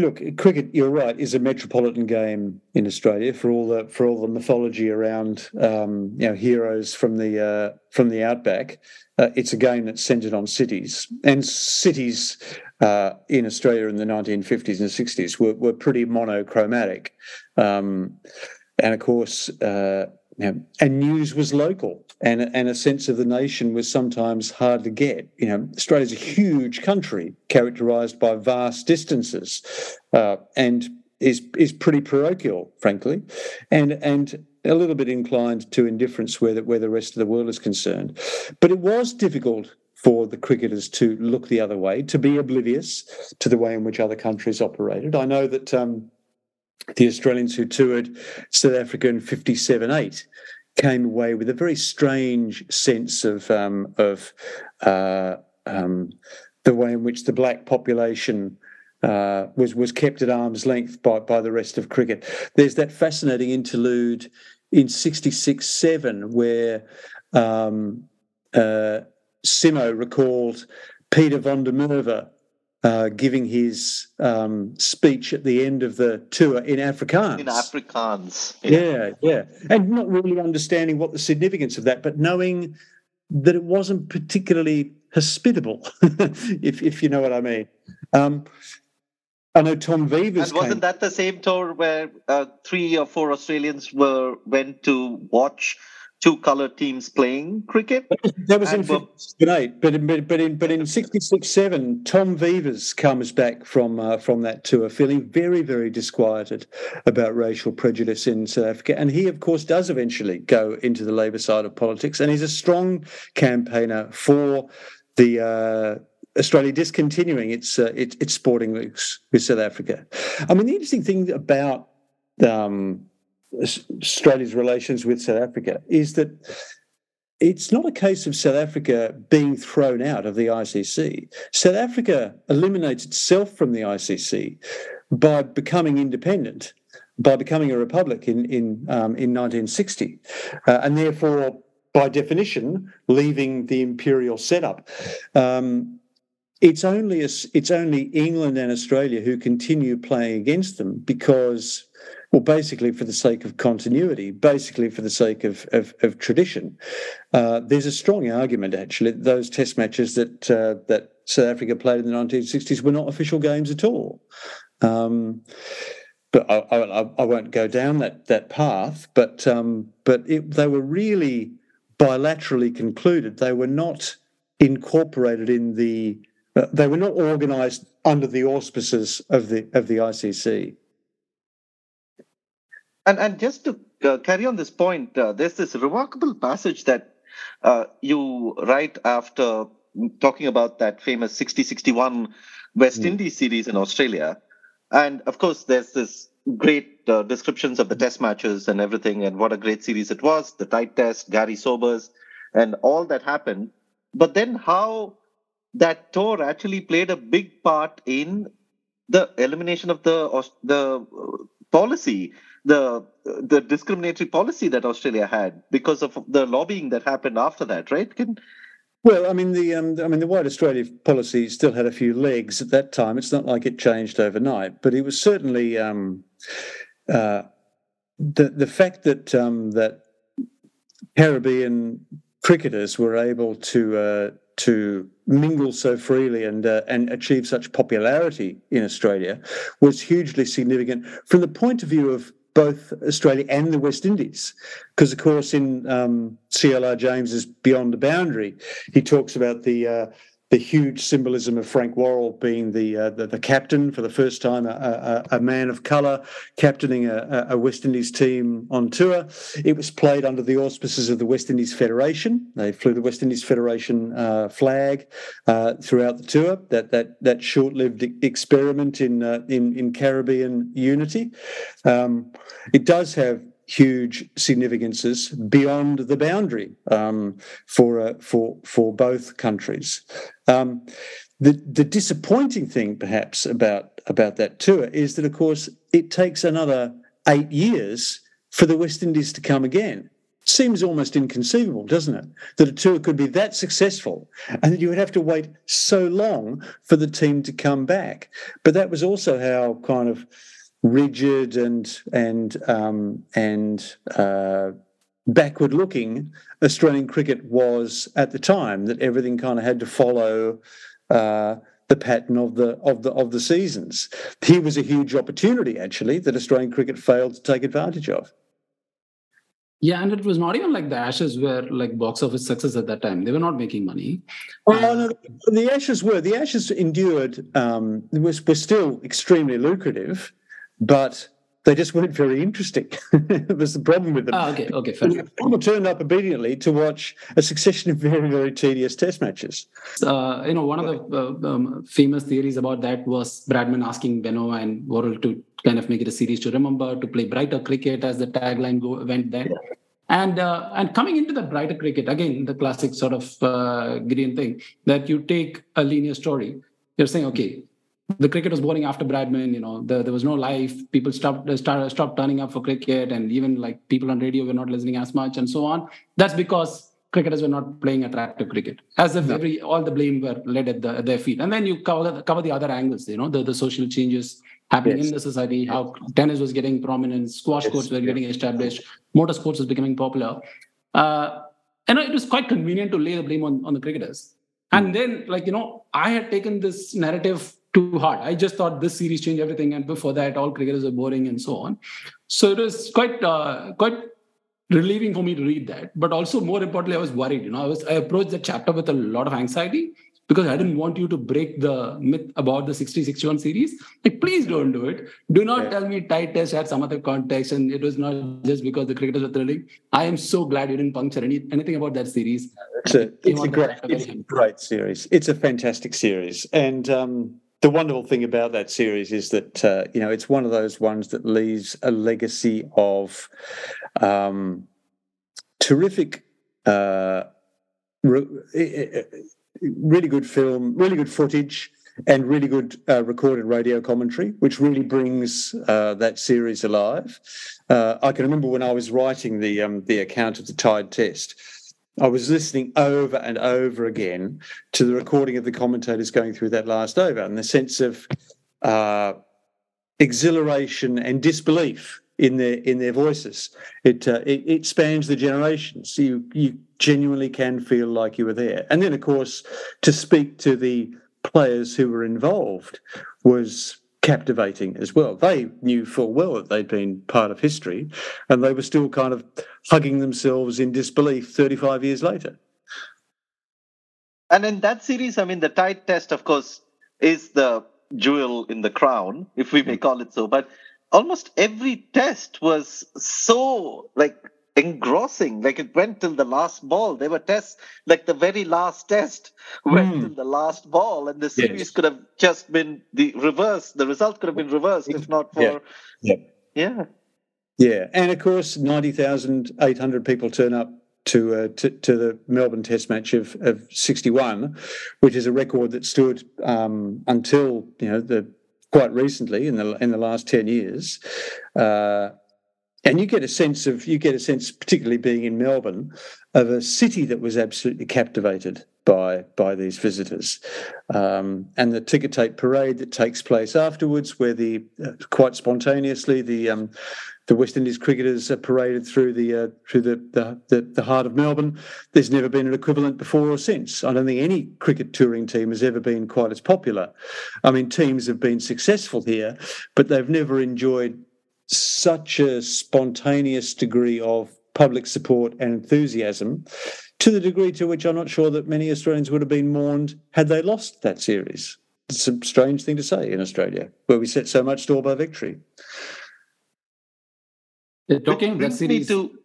look, cricket. You're right. Is a metropolitan game in Australia for all the for all the mythology around um, you know heroes from the uh, from the outback. Uh, it's a game that's centred on cities, and cities uh, in Australia in the 1950s and 60s were, were pretty monochromatic, um, and of course, uh, you know, and news was local and, and a sense of the nation was sometimes hard to get. You know, Australia's a huge country characterised by vast distances uh, and is is pretty parochial, frankly, and and a little bit inclined to indifference where the, where the rest of the world is concerned. But it was difficult for the cricketers to look the other way, to be oblivious to the way in which other countries operated. I know that um, the Australians who toured South Africa in 57 8 came away with a very strange sense of um, of uh, um, the way in which the black population uh, was was kept at arm's length by by the rest of cricket. There's that fascinating interlude in '66 seven where um, uh, Simo recalled Peter van der Merwe uh, giving his um, speech at the end of the tour in Afrikaans. In Afrikaans. Yeah. yeah, yeah. And not really understanding what the significance of that, but knowing that it wasn't particularly hospitable, if, if you know what I mean. Um, I know Tom Veivers. And wasn't came... that the same tour where uh, three or four Australians were went to watch two color teams playing cricket. That was in '58, but in, but in but in '66 seven, Tom Veivers comes back from uh, from that tour feeling very very disquieted about racial prejudice in South Africa, and he of course does eventually go into the Labour side of politics, and he's a strong campaigner for the. Uh, Australia discontinuing its, uh, its its sporting links with South Africa. I mean, the interesting thing about um, Australia's relations with South Africa is that it's not a case of South Africa being thrown out of the ICC. South Africa eliminates itself from the ICC by becoming independent, by becoming a republic in in um, in 1960, uh, and therefore, by definition, leaving the imperial setup. Um, it's only it's only England and Australia who continue playing against them because well, basically for the sake of continuity, basically for the sake of, of, of tradition. Uh, there's a strong argument, actually, that those test matches that uh, that South Africa played in the 1960s were not official games at all. Um, but I, I, I, won't go down that that path. But um, but it, they were really bilaterally concluded. They were not incorporated in the. Uh, they were not organised under the auspices of the of the ICC. And and just to uh, carry on this point, uh, there's this remarkable passage that uh, you write after talking about that famous 60-61 West mm. Indies series in Australia and of course, there's this great uh, descriptions of the test matches and everything, and what a great series it was the tied test, Gary Sobers, and all that happened. But then, how that tour actually played a big part in the elimination of the the policy, the the discriminatory policy that Australia had because of the lobbying that happened after that, right? Can well, I mean the um, I mean the White Australia policy still had a few legs at that time. It's not like it changed overnight, but it was certainly um, uh, the the fact that um, that Caribbean cricketers were able to uh, to mingle so freely and uh, and achieve such popularity in Australia was hugely significant from the point of view of both Australia and the West Indies. Because, of course, in um, CLR James's Beyond the Boundary, he talks about the uh, the huge symbolism of Frank Worrell being the uh, the, the, captain for the first time, a, a, a man of colour captaining a, a, West Indies team on tour. It was played under the auspices of the West Indies Federation. They flew the West Indies Federation uh, flag uh, throughout the tour. That that that short-lived experiment in uh, in in Caribbean unity. Um, it does have huge significances beyond the boundary um, for uh, for for both countries. Um, the the disappointing thing, perhaps, about about that tour is that, of course, it takes another eight years for the West Indies to come again. Seems almost inconceivable, doesn't it? That a tour could be that successful and that you would have to wait so long for the team to come back. But that was also how kind of rigid and and um, and uh, backward looking Australian cricket was at the time. That everything kind of had to follow. Uh, the pattern of the of the of the seasons. Here was a huge opportunity, actually, that Australian cricket failed to take advantage of. Yeah, and it was not even like the Ashes were like box office success at that time. They were not making money. Oh no, the Ashes were. The Ashes endured. Um, was was still extremely lucrative, but they just weren't very interesting. it was the problem with them. Oh, okay, okay, fair People turned up obediently to watch a succession of very, very tedious test matches. Uh, you know, one of the uh, um, famous theories about that was Bradman asking Benaud and Worrell to kind of make it a series to remember, to play brighter cricket as the tagline go, went there. Yeah. And uh, and coming into the brighter cricket again, the classic sort of uh, Gideon thing that you take a linear story. You're saying, okay, the cricket was boring after Bradman. You know, the, there was no life. People stopped started, stopped turning up for cricket, and even like people on radio were not listening as much, and so on. That's because cricketers were not playing attractive cricket, as if every all the blame were laid at, the, at their feet. And then you cover cover the other angles. You know, the, the social changes happening yes. in the society, how tennis was getting prominent, squash yes. courts were getting established, motorsports was becoming popular. Uh, and it was quite convenient to lay the blame on, on the cricketers. And hmm. then, like, you know, I had taken this narrative too hard. I just thought this series changed everything, and before that, all cricketers are boring and so on. So it was quite uh, quite relieving for me to read that. But also, more importantly, I was worried. You know, I was I approached the chapter with a lot of anxiety because I didn't want you to break the myth about the 60-61 series. Like, please don't do it. Do not yeah. tell me tied test had some other context and it was not just because the cricketers were thrilling. I am so glad you didn't puncture any, anything about that series. It's a, it's a great, it's a great series. It's a fantastic series. And um, the wonderful thing about that series is that uh, you know it's one of those ones that leaves a legacy of um, terrific, uh, re- really good film, really good footage, and really good uh, recorded radio commentary, which really brings uh, that series alive. Uh, I can remember when I was writing the um, the account of the Tied Test I was listening over and over again to the recording of the commentators going through that last over and the sense of uh, exhilaration and disbelief in their in their voices. It, uh, it, it spans the generations. You you genuinely can feel like you were there. And then, of course, to speak to the players who were involved was captivating as well. They knew full well that they'd been part of history, and they were still kind of hugging themselves in disbelief 35 years later. And in that series, I mean, the tied test, of course, is the jewel in the crown, if we may hmm. call it so. But almost every test was so like engrossing. Like it went till the last ball. There were tests like the very last test went mm. till the last ball, and the series yes. could have just been the reverse. The result could have been reversed if not for yeah. Yeah. yeah. Yeah, and of course, ninety thousand eight hundred people turn up to, uh, to, to the Melbourne Test match of of sixty one, which is a record that stood um, until you know the quite recently in the in the last ten years. Uh, and you get a sense of you get a sense, particularly being in Melbourne, of a city that was absolutely captivated by by these visitors, um, and the ticker tape parade that takes place afterwards, where the uh, quite spontaneously the um, the West Indies cricketers are paraded through the uh, through the, the, the the heart of Melbourne. There's never been an equivalent before or since. I don't think any cricket touring team has ever been quite as popular. I mean, teams have been successful here, but they've never enjoyed such a spontaneous degree of public support and enthusiasm to the degree to which I'm not sure that many Australians would have been mourned had they lost that series. It's a strange thing to say in Australia, where we set so much store by victory. Uh, talking that series, to...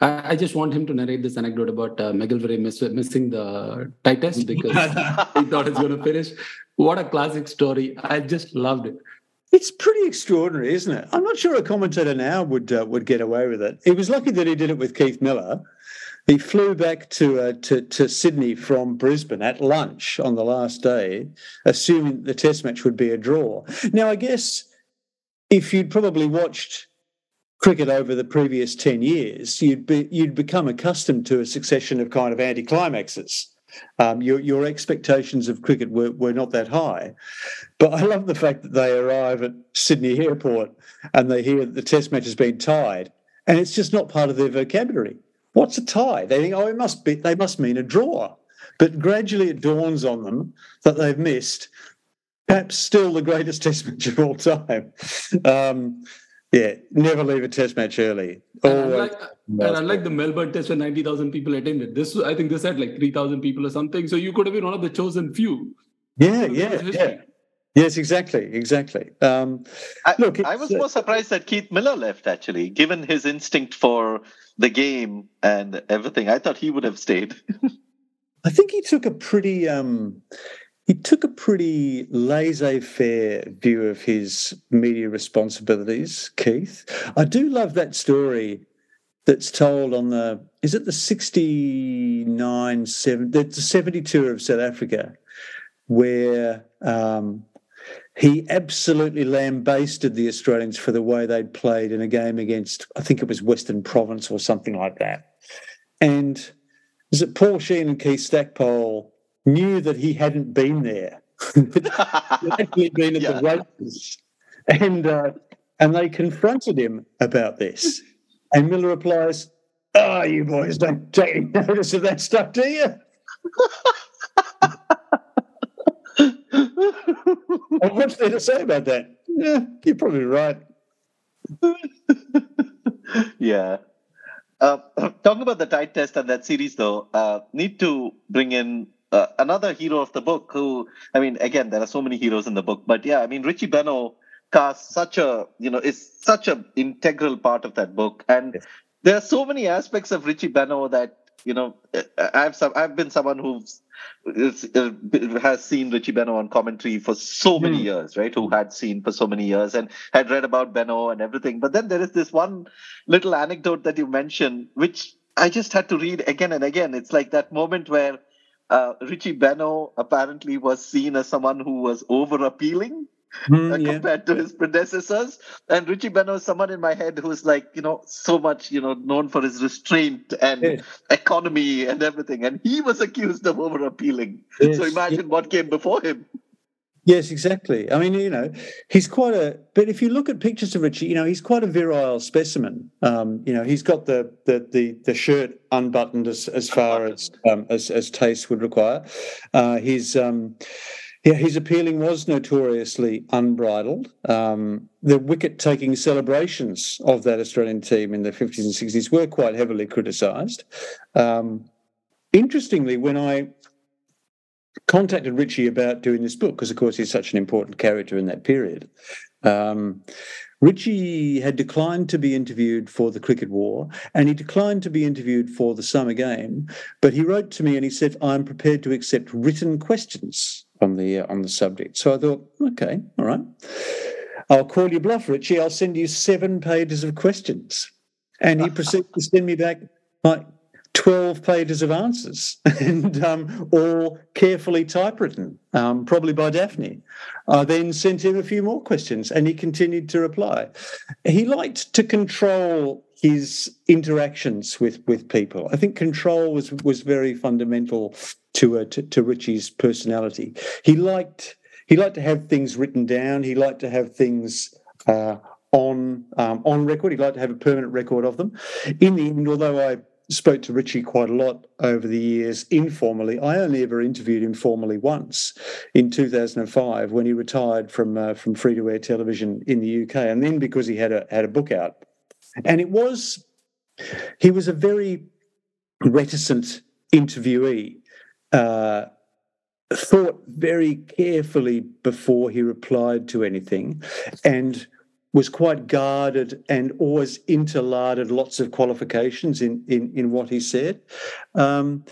I, I, just want him to narrate this anecdote about uh, McGilvray miss, missing the tie test because he thought it's going to finish. What a classic story! I just loved it. It's pretty extraordinary, isn't it? I'm not sure a commentator now would uh, would get away with it. He was lucky that he did it with Keith Miller. He flew back to, uh, to to Sydney from Brisbane at lunch on the last day, assuming the Test match would be a draw. Now, I guess if you'd probably watched cricket over the previous ten years, you'd be you'd become accustomed to a succession of kind of anticlimaxes um, your, your expectations of cricket were, were not that high. But I love the fact that they arrive at Sydney Airport and they hear that the test match has been tied, and it's just not part of their vocabulary. What's a tie? They think, oh, it must be, they must mean a draw. But gradually it dawns on them that they've missed perhaps still the greatest test match of all time. Um, yeah, never leave a test match early. And unlike, and unlike the Melbourne test where 90,000 people attended, this I think this had like 3,000 people or something. So you could have been one of the chosen few. Yeah, yeah, yeah. Yes, exactly, exactly. Um, I, look, I was uh, more surprised that Keith Miller left. Actually, given his instinct for the game and everything, I thought he would have stayed. I think he took a pretty um, he took a pretty laissez-faire view of his media responsibilities. Keith, I do love that story that's told on the is it the 69 7 the 70 tour of south africa where um, he absolutely lambasted the australians for the way they'd played in a game against i think it was western province or something like that and is it paul sheahan and keith stackpole knew that he hadn't been there actually been at yeah. the races and uh, and they confronted him about this and Miller replies, Oh, you boys don't take notice of that stuff, do you? what's there to say about that? Yeah, you're probably right. yeah. Uh, talking about the tied test and that series, though, uh, need to bring in uh, another hero of the book who, I mean, again, there are so many heroes in the book, but yeah, I mean, Richie Benaud cast such a you know is such an integral part of that book and yes. there are so many aspects of richie benaud that you know i've some, i've been someone who's uh, has seen richie benaud on commentary for so many mm. years right who had seen for so many years and had read about benaud and everything but then there is this one little anecdote that you mentioned which i just had to read again and again it's like that moment where uh, Richie Benaud apparently was seen as someone who was over appealing mm, uh, yeah. compared to his predecessors. And Richie Benaud is someone in my head who's like, you know, so much, you know, known for his restraint and yeah. economy and everything. And he was accused of over appealing. Yes. So imagine yeah. what came before him. Yes, exactly. I mean, you know, he's quite a. But if you look at pictures of Richie, you know, he's quite a virile specimen. Um, you know, he's got the the the, the shirt unbuttoned as as far as um, as as taste would require. Uh, he's um, Yeah, his appealing was notoriously unbridled. Um, the wicket taking celebrations of that Australian team in the 50s and 60s were quite heavily criticised. Um, interestingly, when I contacted Richie about doing this book, because of course he's such an important character in that period, um, Richie had declined to be interviewed for the cricket war and he declined to be interviewed for the summer game. But he wrote to me and he said, I'm prepared to accept written questions on the uh, on the subject. So I thought, okay, all right. I'll call you bluff, Richie. I'll send you seven pages of questions. And he proceeded to send me back like 12 pages of answers and um, all carefully typewritten, um, probably by Daphne. I then sent him a few more questions and he continued to reply. He liked to control his interactions with, with people. I think control was, was very fundamental to, uh, to, to Richie's personality. He liked he liked to have things written down. He liked to have things uh, on um, on record. He liked to have a permanent record of them. In the end, although I spoke to Richie quite a lot over the years informally. I only ever interviewed him formally once in 2005 when he retired from uh, from free to air television in the UK, and then because he had a had a book out, and it was he was a very reticent interviewee. Uh, thought very carefully before he replied to anything, and was quite guarded and always interlarded lots of qualifications in in, in what he said. Um,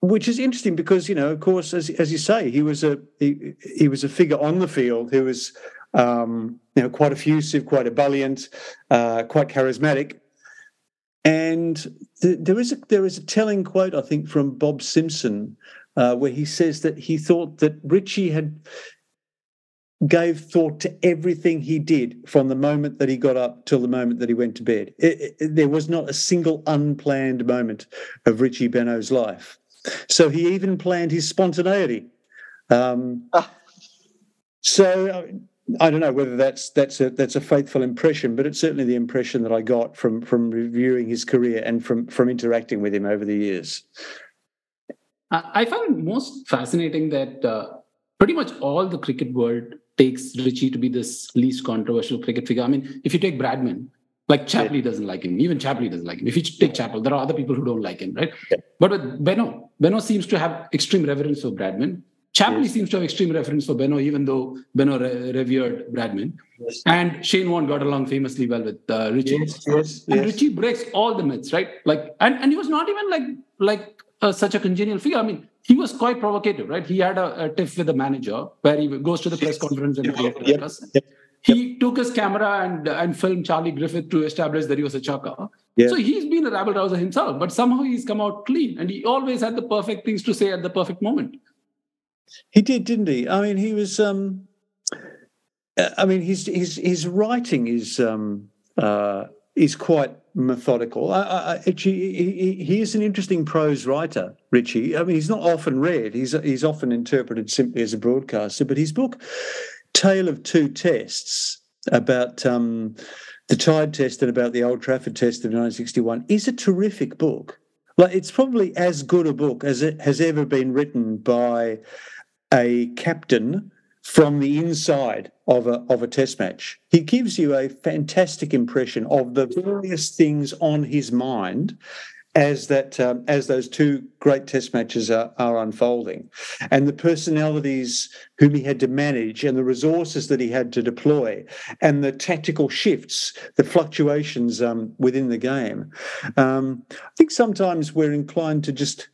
which is interesting because you know, of course, as as you say, he was a he, he was a figure on the field who was um, you know quite effusive, quite ebullient, uh, quite charismatic. And th- there is a there is a telling quote I think from Bob Simpson uh, where he says that he thought that Richie had gave thought to everything he did from the moment that he got up till the moment that he went to bed. It, it, there was not a single unplanned moment of Richie Benaud's life. So he even planned his spontaneity. Um, ah. So I don't know whether that's that's a that's a faithful impression, but it's certainly the impression that I got from from reviewing his career and from from interacting with him over the years. I find it most fascinating that uh, pretty much all the cricket world takes Richie to be this least controversial cricket figure. I mean, if you take Bradman, like Chappelli doesn't like him. Even Chappelli doesn't like him. If you take Chappell, there are other people who don't like him, right? Yeah. But with Benaud, Benaud seems to have extreme reverence for Bradman. Chappelli yes. seems to have extreme reverence for Benaud, even though Benaud re- revered Bradman. Yes. And Shane Warne got along famously well with uh, Richie. Yes, yes, and Richie breaks all the myths, right? Like, and, and he was not even like like uh, such a congenial figure. I mean, he was quite provocative, right? He had a, a tiff with the manager where he goes to the press conference and yep, yep, yep, he took his camera and and filmed Charlie Griffith to establish that he was a chucker. So he's been a rabble rouser himself, but somehow he's come out clean, and he always had the perfect things to say at the perfect moment. He did, didn't he? I mean, he was. um I mean, his his his writing is um uh is quite methodical. I, I, actually, he, he is an interesting prose writer, Richie. I mean, he's not often read. He's he's often interpreted simply as a broadcaster. But his book, Tale of Two Tests, about um, the Tied Test and about the Old Trafford Test of 1961, is a terrific book. Like, it's probably as good a book as it has ever been written by a captain from the inside of a, of a test match. He gives you a fantastic impression of the various things on his mind as that um, as those two great test matches are, are unfolding and the personalities whom he had to manage and the resources that he had to deploy and the tactical shifts the fluctuations um, within the game um, i think sometimes we're inclined to just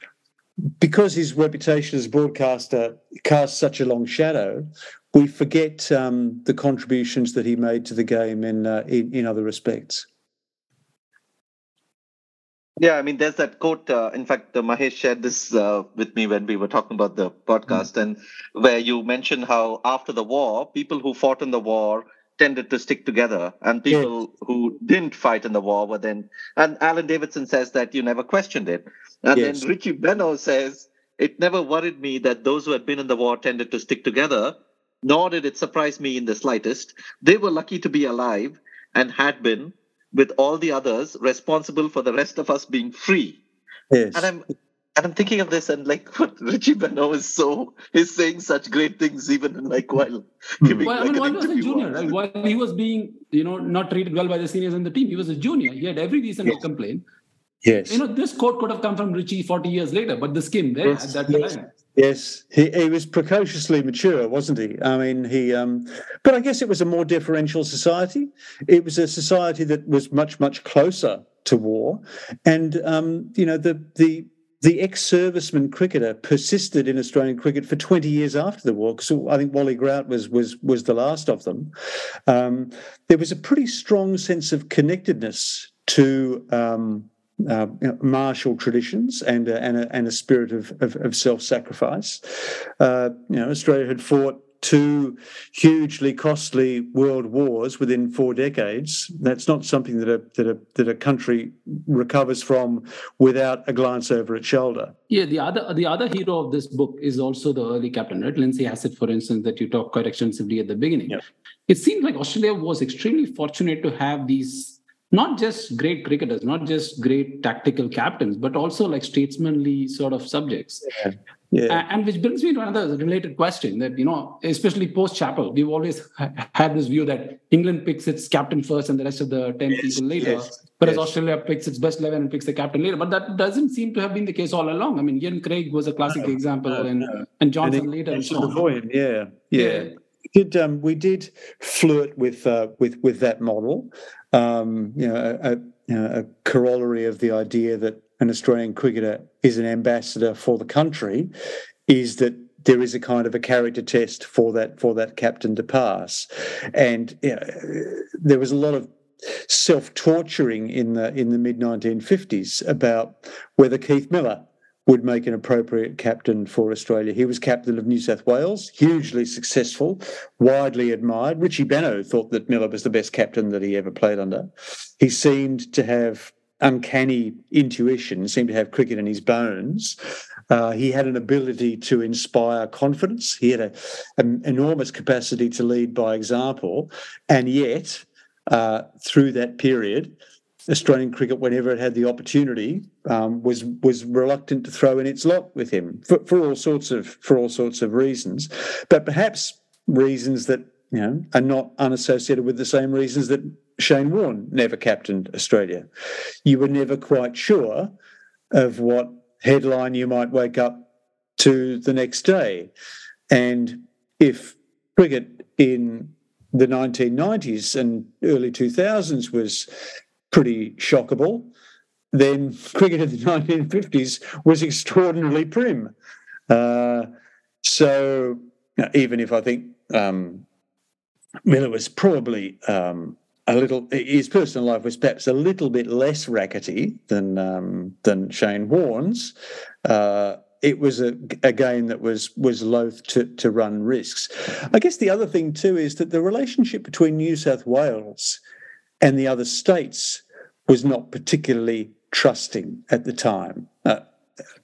because his reputation as a broadcaster casts such a long shadow, we forget um, the contributions that he made to the game in, uh, in, in other respects. Yeah, I mean, there's that quote. Uh, in fact, uh, Mahesh shared this uh, with me when we were talking about the podcast, mm. and where you mentioned how after the war, people who fought in the war tended to stick together, and people yeah. who didn't fight in the war were then. And Alan Davidson says that you never questioned it. And yes. then Richie Benaud says, It never worried me that those who had been in the war tended to stick together, nor did it surprise me in the slightest. They were lucky to be alive and had been, with all the others, responsible for the rest of us being free. Yes. And I'm and I'm thinking of this and like what Richie Benaud is so is saying such great things even like while hmm. giving Well, I like mean, an while he was a junior, right? While he was being, you know, not treated well by the seniors in the team, he was a junior. He had every reason to complain. Yes. You know, this quote could have come from Richie 40 years later, but this came there Yes, at that yes. time. Yes, he, he was precociously mature, wasn't he? I mean, he. Um, but I guess it was a more deferential society. It was a society that was much, much closer to war, and um, you know the the the ex-serviceman cricketer persisted in Australian cricket for 20 years after the war. Because I think Wally Grout was was was the last of them. Um, there was a pretty strong sense of connectedness to. Um, uh, you know, martial traditions and a, and a, and a spirit of, of, of self-sacrifice. Uh, you know, Australia had fought two hugely costly world wars within four decades. That's not something that a that a that a country recovers from without a glance over its shoulder. Yeah, the other the other hero of this book is also the early captain, right? Lindsay Hassett, for instance, that you talked quite extensively at the beginning. Yeah. It seems like Australia was extremely fortunate to have these not just great cricketers, not just great tactical captains, but also like statesmanly sort of subjects. Yeah, A- And which brings me to another related question that, you know, especially post Chappell, we've always had this view that England picks its captain first and the rest of the 10 Yes, people later, yes, whereas yes. Australia picks its best 11 and picks the captain later. But that doesn't seem to have been the case all along. I mean, Ian Craig was a classic No, example, no, and, no. and Johnson And later, and so on. before him, yeah, yeah. We did um, we did flirt with uh, with with that model? Um, you know, a, a, corollary of the idea that an Australian cricketer is an ambassador for the country is that there is a kind of a character test for that for that captain to pass, and you know, there was a lot of self-torturing in the in the mid 1950s about whether Keith Miller would make an appropriate captain for Australia. He was captain of New South Wales, hugely successful, widely admired. Richie Benaud thought that Miller was the best captain that he ever played under. He seemed to have uncanny intuition, seemed to have cricket in his bones. Uh, he had an ability to inspire confidence. He had a, an enormous capacity to lead by example. And yet, uh, through that period, Australian cricket, whenever it had the opportunity, um, was was reluctant to throw in its lot with him for, for all sorts of for all sorts of reasons, but perhaps reasons that you know are not unassociated with the same reasons that Shane Warne never captained Australia. You were never quite sure of what headline you might wake up to the next day, and if cricket in the 1990s and early 2000s was pretty shockable. Then cricket in the 1950s was extraordinarily prim. Uh, so know, even if I think um, Miller was probably um, a little, his personal life was perhaps a little bit less rackety than um, than Shane Warne's. Uh, it was a, a game that was was loath to, to run risks. I guess the other thing too is that the relationship between New South Wales and the other states was not particularly trusting at the time. Uh,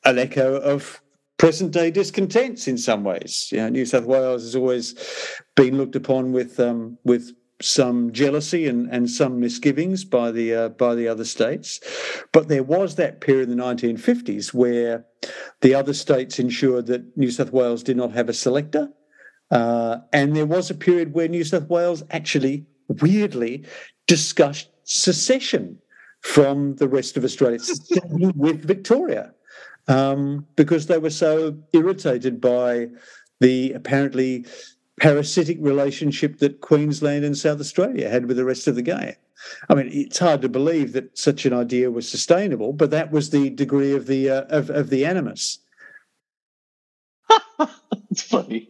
an echo of present day discontents in some ways. You know, New South Wales has always been looked upon with um, with some jealousy and, and some misgivings by the uh, by the other states, but there was that period in the 1950s where the other states ensured that New South Wales did not have a selector, uh, and there was a period where New South Wales actually weirdly discussed secession from the rest of Australia with Victoria um, because they were so irritated by the apparently parasitic relationship that Queensland and South Australia had with the rest of the game. I mean, it's hard to believe that such an idea was sustainable, but that was the degree of the uh, of, of the animus. it's funny.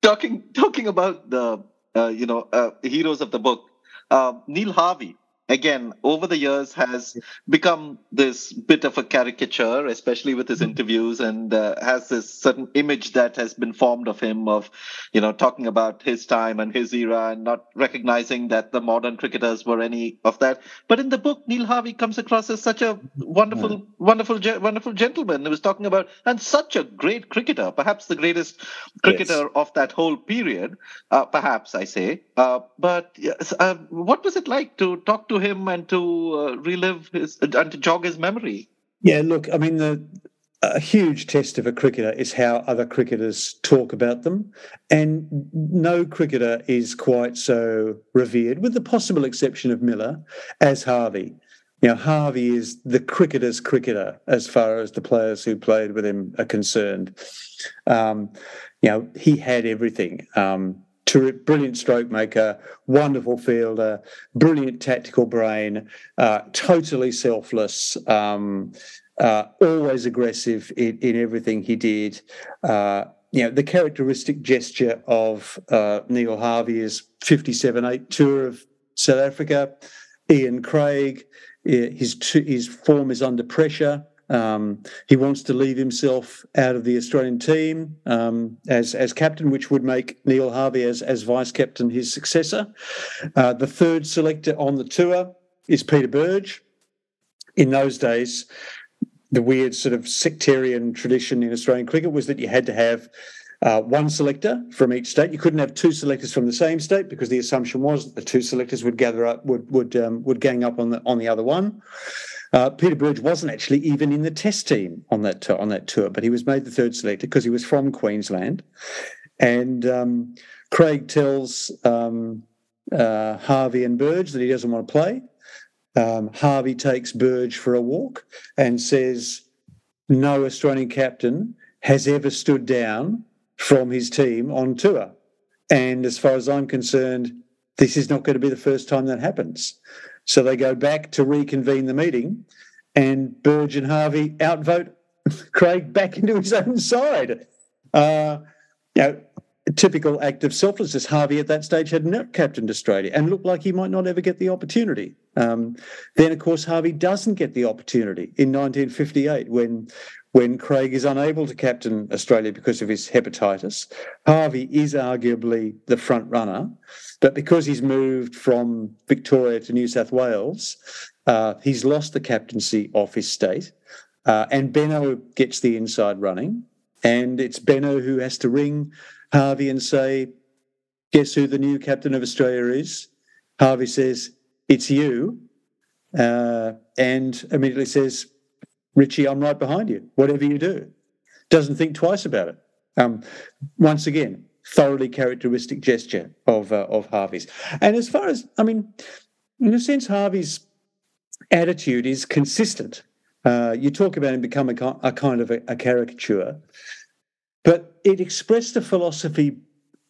talking talking about the uh, you know uh, heroes of the book, uh, Neil Harvey again over the years has become this bit of a caricature, especially with his interviews, and uh, has this certain image that has been formed of him of you know talking about his time and his era and not recognizing that the modern cricketers were any of that. But in the book, Neil Harvey comes across as such a wonderful, Yeah. wonderful, wonderful gentleman. He was talking about and such a great cricketer, perhaps the greatest cricketer of that whole period. Uh, perhaps I say. Uh, but uh, what was it like to talk to him and to uh, relive his and to jog his memory? Yeah, look, I mean, the a huge test of a cricketer is how other cricketers talk about them. And no cricketer is quite so revered, with the possible exception of Miller, as Harvey. You know, Harvey is the cricketer's cricketer as far as the players who played with him are concerned. Um, you know, he had everything. Um, brilliant stroke maker, wonderful fielder, brilliant tactical brain, uh, totally selfless, um, uh, always aggressive in, in, everything he did. Uh, you know, the characteristic gesture of uh, Neil Harvey is 57 8 tour of South Africa. Ian Craig, his, his form is under pressure. Um, he wants to leave himself out of the Australian team um, as as captain, which would make Neil Harvey as as vice captain his successor. Uh, the third selector on the tour is Peter Burge. In those days, the weird sort of sectarian tradition in Australian cricket was that you had to have uh, one selector from each state. You couldn't have two selectors from the same state because the assumption was that the two selectors would gather up, would would um, would gang up on the on the other one. Uh, Peter Burge wasn't actually even in the test team on that on that tour, but he was made the third selector because he was from Queensland. And um, Craig tells um, uh, Harvey and Burge that he doesn't want to play. Um, Harvey takes Burge for a walk and says, "No Australian captain has ever stood down from his team on tour." And as far as I'm concerned, this is not going to be the first time that happens. So they go back to reconvene the meeting, and Burge and Harvey outvote Craig back into his own side. Uh, you know, typical act of selflessness. Harvey at that stage had not captained Australia and looked like he might not ever get the opportunity. Um, then, of course, Harvey doesn't get the opportunity in 1958 when when Craig is unable to captain Australia because of his hepatitis. Harvey is arguably the front runner, but because he's moved from Victoria to New South Wales, uh, he's lost the captaincy of his state. Uh, and Benno gets the inside running. And it's Benno who has to ring Harvey and say, Guess who the new captain of Australia is? Harvey says, It's you. Uh, and immediately says, Richie, I'm right behind you, whatever you do. Doesn't think twice about it. Um, once again, thoroughly characteristic gesture of uh, of Harvey's. And as far as I mean, in a sense, Harvey's attitude is consistent. Uh, you talk about him becoming a, a kind of a, a, caricature, but it expressed a philosophy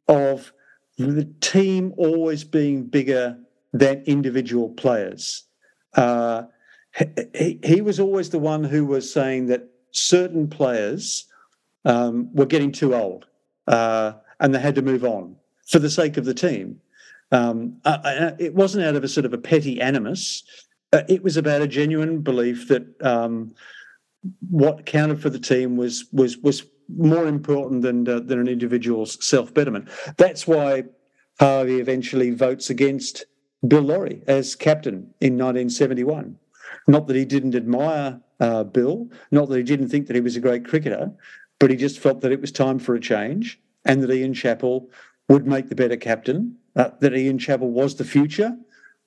of the team always being bigger than individual players. Uh, he, he was always the one who was saying that certain players um, were getting too old uh, and they had to move on for the sake of the team. Um, uh, uh it wasn't out of a sort of a petty animus. Uh, it was about a genuine belief that um, what counted for the team was was was more important than uh, than an individual's self betterment. That's why Harvey eventually votes against Bill Lawry as captain in 1971. Not that he didn't admire uh, Bill, not that he didn't think that he was a great cricketer, but he just felt that it was time for a change and that Ian Chappell would make the better captain, uh, that Ian Chappell was the future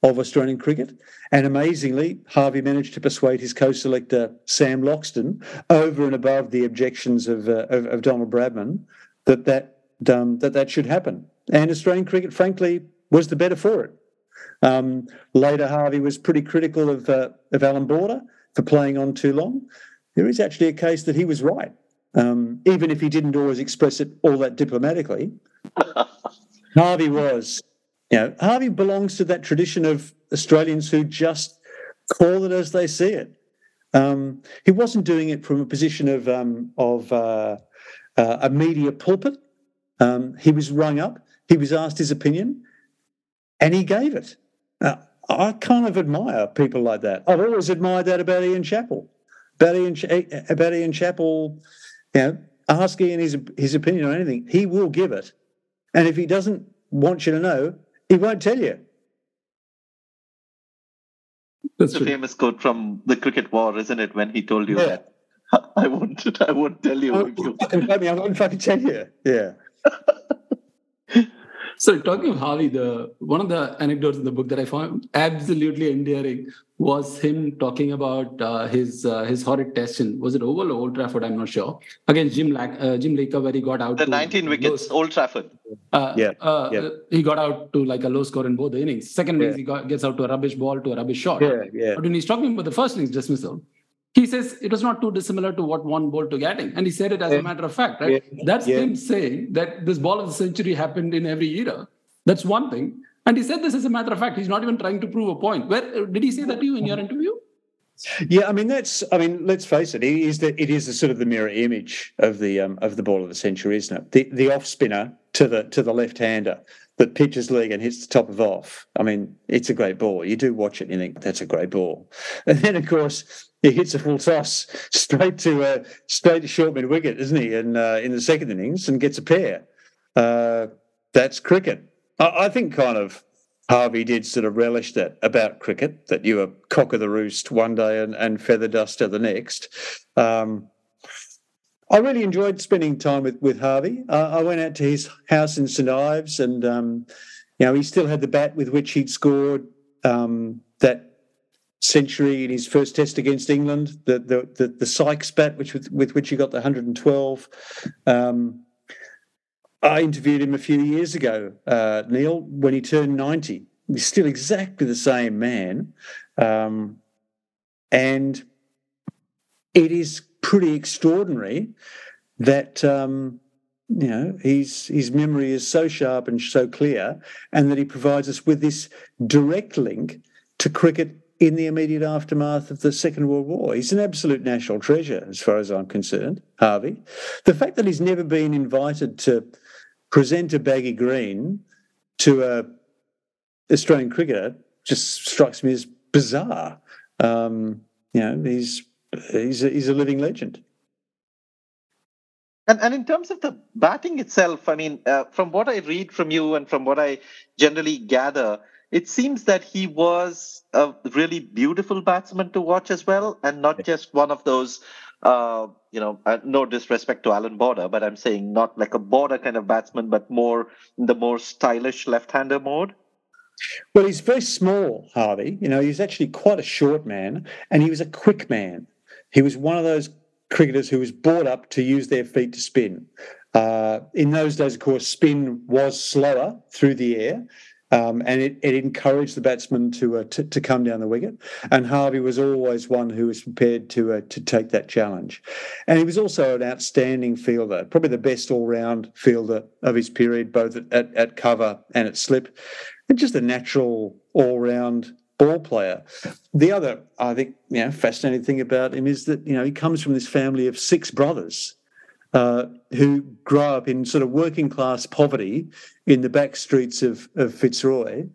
of Australian cricket. And amazingly, Harvey managed to persuade his co-selector Sam Loxton, over and above the objections of, uh, of, of, Donald Bradman, that that, um, that that should happen. And Australian cricket, frankly, was the better for it. Um, later, Harvey was pretty critical of, uh, of Allan Border for playing on too long. There is actually a case that he was right, um, even if he didn't always express it all that diplomatically. Harvey was. You know, Harvey belongs to that tradition of Australians who just call it as they see it. Um, he wasn't doing it from a position of um, of uh, uh, a media pulpit. Um, he was rung up. He was asked his opinion, and he gave it. Now, I kind of admire people like that. I've always admired that about Ian Chappell. About Ian, eh, about Ian Chappell, you know, ask Ian his, his opinion on anything. He will give it. And if he doesn't want you to know, he won't tell you. That's a famous quote from the cricket war, isn't it? When he told you yeah. that I won't, I won't tell you. I'm, I'm not fucking tell you. Yeah. So talking of Harvey, the one of the anecdotes in the book that I found absolutely endearing was him talking about uh, his uh, his horrid test in was it Oval or Old Trafford? I'm not sure. Again, Jim Lack, uh, Jim Laker, where he got out the 19 wickets, Old Trafford. Uh, yeah, uh, yeah, he got out to like a low score in both the innings. Second innings, he got, gets out to a rubbish ball to a rubbish shot. Yeah, yeah. But when he's talking about the first innings dismissal, he says it was not too dissimilar to what one ball to getting, and he said it as yeah. a matter of fact. Right? Yeah. That's him saying that this ball of the century happened in every era. That's one thing. And he said this as a matter of fact. He's not even trying to prove a point. Where did he say that to you in your interview? Yeah, I mean that's. I mean, let's face it. It is that it is the sort of the mirror image of the um, of the ball of the century, isn't it? The the off spinner to the to the left hander that pitches leg and hits the top of off. I mean, it's a great ball. You do watch it and you think that's a great ball, and then of course he hits a full toss straight to uh, straight to short mid wicket, isn't he? And uh, in the second innings and gets a pair. Uh, that's cricket. I, I think kind of Harvey did sort of relish that about cricket, that you were cock of the roost one day and, and feather duster the next. Um, I really enjoyed spending time with, with Harvey. I went out to his house in St Ives and, um, you know, he still had the bat with which he'd scored um, that century in his first test against England, the the the, the Sykes bat, which with, with which he got the 112. Um, I interviewed him a few years ago, uh, Neil, when he turned 90. He's still exactly the same man. Um, and it is pretty extraordinary that um, you know his his memory is so sharp and so clear, and that he provides us with this direct link to cricket in the immediate aftermath of the Second World War. He's an absolute national treasure, as far as I'm concerned, Harvey. The fact that he's never been invited to present a baggy green to a Australian cricketer just strikes me as bizarre. Um, you know, he's he's a, he's a living legend. And, and in terms of the batting itself, I mean, uh, from what I read from you and from what I generally gather, it seems that he was a really beautiful batsman to watch as well, and not just one of those uh, you know, uh, no disrespect to Allan Border, but I'm saying not like a border kind of batsman, but more in the more stylish left-hander mode. Well, he's very small, Harvey. You know, he's actually quite a short man, and he was a quick man. He was one of those cricketers who was brought up to use their feet to spin. Uh, in those days, of course, spin was slower through the air, um, and it, it, encouraged the batsman to, uh, to, to come down the wicket. And Harvey was always one who was prepared to uh, to take that challenge. And he was also an outstanding fielder, probably the best all round fielder of his period, both at, at, at cover and at slip, and just a natural all round ball player. The other, I think, you know, fascinating thing about him is that you know he comes from this family of six brothers. Uh, who grew up in sort of working class poverty in the back streets of, of Fitzroy,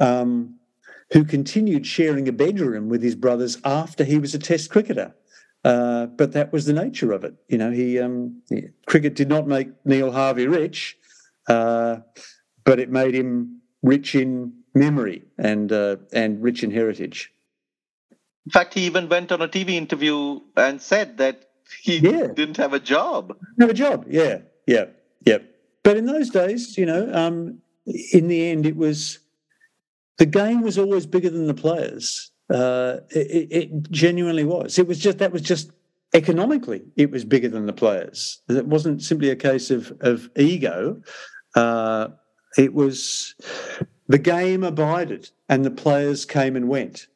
um, who continued sharing a bedroom with his brothers after he was a Test cricketer. Uh, but that was the nature of it. You know, he, um, he cricket did not make Neil Harvey rich, uh, but it made him rich in memory and uh, and rich in heritage. In fact, he even went on a TV interview and said that he yeah. didn't have a job. Have a job, yeah, yeah, yeah. But in those days, you know, um, in the end, it was the game was always bigger than the players. Uh, it, it, genuinely was. It was just that was just economically, it was bigger than the players. It wasn't simply a case of of ego. Uh, it was the game abided, and the players came and went.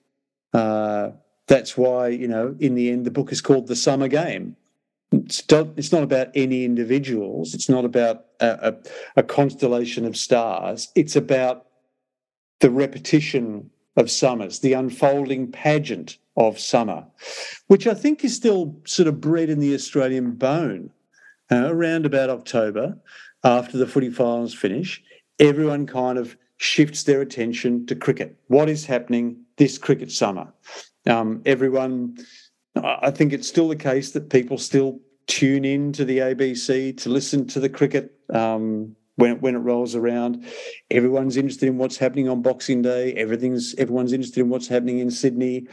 Uh, that's why you know in the end the book is called the summer game. It's, it's not about any individuals. It's not about a, a, a constellation of stars. It's about the repetition of summers the unfolding pageant of summer which i think is still sort of bred in the australian bone. Uh, around about october after the footy finals finish everyone kind of shifts their attention to cricket. What is happening this cricket summer um, everyone, I think it's still the case that people still tune in to the ABC to listen to the cricket um, when it, when it rolls around. Everyone's interested in what's happening on Boxing Day. Everything's everyone's interested in what's happening in Sydney.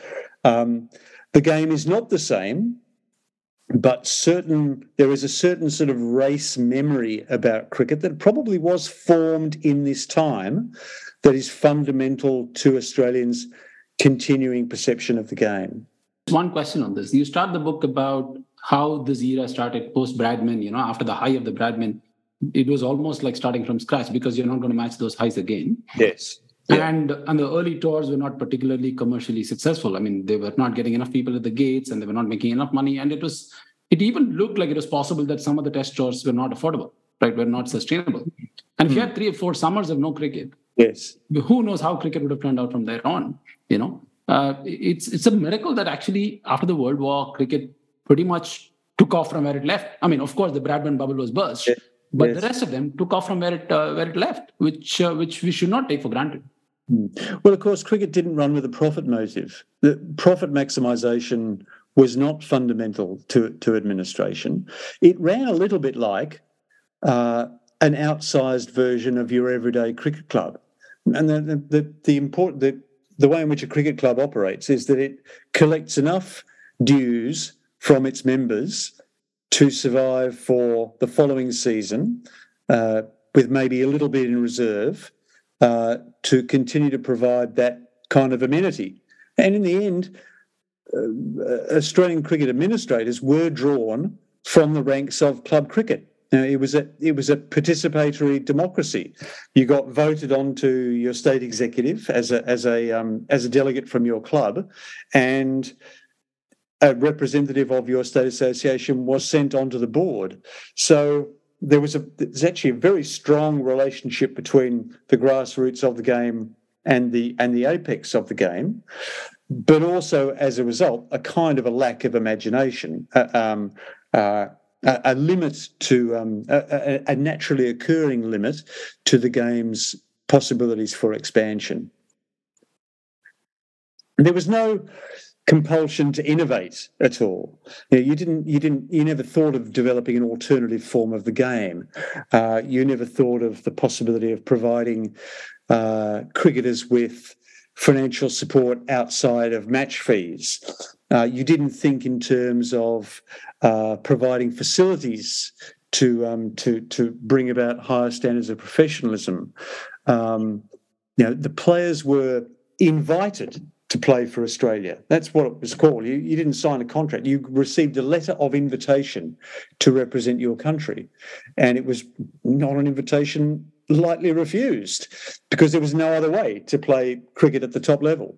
Um, the game is not the same, but certain there is a certain sort of race memory about cricket that probably was formed in this time that is fundamental to Australians continuing perception of the game. One question on this. You start the book about how this era started post Bradman, you know, after the high of the Bradman. It was almost like starting from scratch because you're not going to match those highs again. Yes. Yeah. And and the early tours were not particularly commercially successful. I mean, they were not getting enough people at the gates, and they were not making enough money. And it was, it even looked like it was possible that some of the test tours were not affordable, right? Were not sustainable. And mm. if you had three or four summers of no cricket, yes, who knows how cricket would have turned out from there on? You know, uh, it's it's a miracle that actually after the World War, cricket pretty much took off from where it left. I mean, of course, the Bradman bubble was burst, yes. but yes. the rest of them took off from where it uh, where it left, which uh, which we should not take for granted. Hmm. Well, of course, cricket didn't run with a profit motive. The profit maximisation was not fundamental to, to administration. It ran a little bit like uh, an outsized version of your everyday cricket club. And the, the, the, important the, the way in which a cricket club operates is that it collects enough dues from its members to survive for the following season, uh, with maybe a little bit in reserve, uh, to continue to provide that kind of amenity. And in the end, uh, Australian cricket administrators were drawn from the ranks of club cricket. Now, it was a it was a participatory democracy. You got voted onto your state executive as a as a um, as a delegate from your club, and a representative of your state association was sent onto the board. So there was a there's actually a very strong relationship between the grassroots of the game and the and the apex of the game, but also as a result a kind of a lack of imagination, uh, um, uh, a, limit to um, a, a naturally occurring limit to the game's possibilities for expansion. There was no compulsion to innovate at all. You, know, you, didn't, you didn't, you never thought of developing an alternative form of the game. Uh, you never thought of the possibility of providing uh, cricketers with financial support outside of match fees. Uh, you didn't think in terms of uh, providing facilities to um, to to bring about higher standards of professionalism. Um, you know, the players were invited to play for Australia. That's what it was called. You, you didn't sign a contract. You received a letter of invitation to represent your country. And it was not an invitation lightly refused because there was no other way to play cricket at the top level.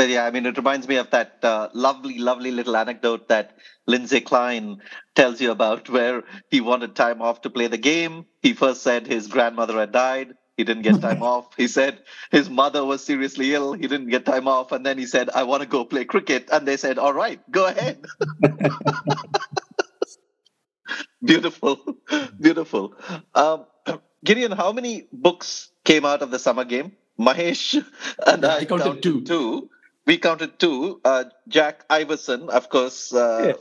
Well, yeah, I mean, it reminds me of that uh, lovely, lovely little anecdote that Lindsay Kline tells you about where he wanted time off to play the game. He first said his grandmother had died. He didn't get time off. He said his mother was seriously ill. He didn't get time off. And then he said, I want to go play cricket. And they said, All right, go ahead. beautiful. Beautiful. Um, Gideon, how many books came out of the summer game? Mahesh and yeah, I, I counted, counted two. two. We counted two. Uh, Jack Iverson, of course, uh,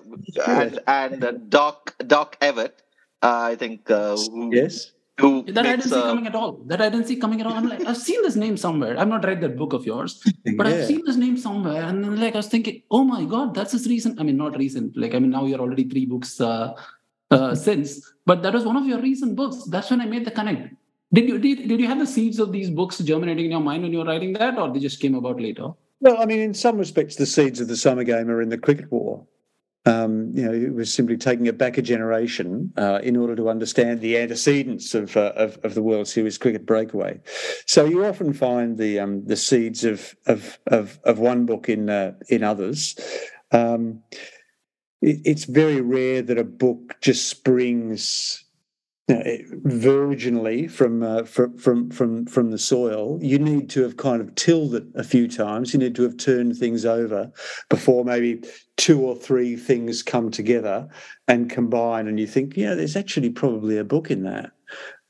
and and uh, Doc Doc Evatt. Uh, I think. Uh, yes who that makes, I didn't see coming at all. That I didn't see coming at all. I'm like, I've seen this name somewhere. I've not read that book of yours, but yeah. I've seen this name somewhere. And then, like I was thinking, oh my god, that's his recent. I mean, not recent. Like I mean, now you're already three books uh, uh, since, but that was one of your recent books. That's when I made the connect. Did you did, did you have the seeds of these books germinating in your mind when you were writing that, or they just came about later? Well, I mean, in some respects, the seeds of the summer game are in the cricket war. Um, you know, it was simply taking it back a generation uh, in order to understand the antecedents of, uh, of, of the World Series cricket breakaway. So you often find the um, the seeds of of of, of one book in uh, in others. Um, it, it's very rare that a book just springs virginally from, uh, from from from from the soil, you need to have kind of tilled it a few times. You need to have turned things over before maybe two or three things come together and combine. And you think, yeah, there's actually probably a book in that,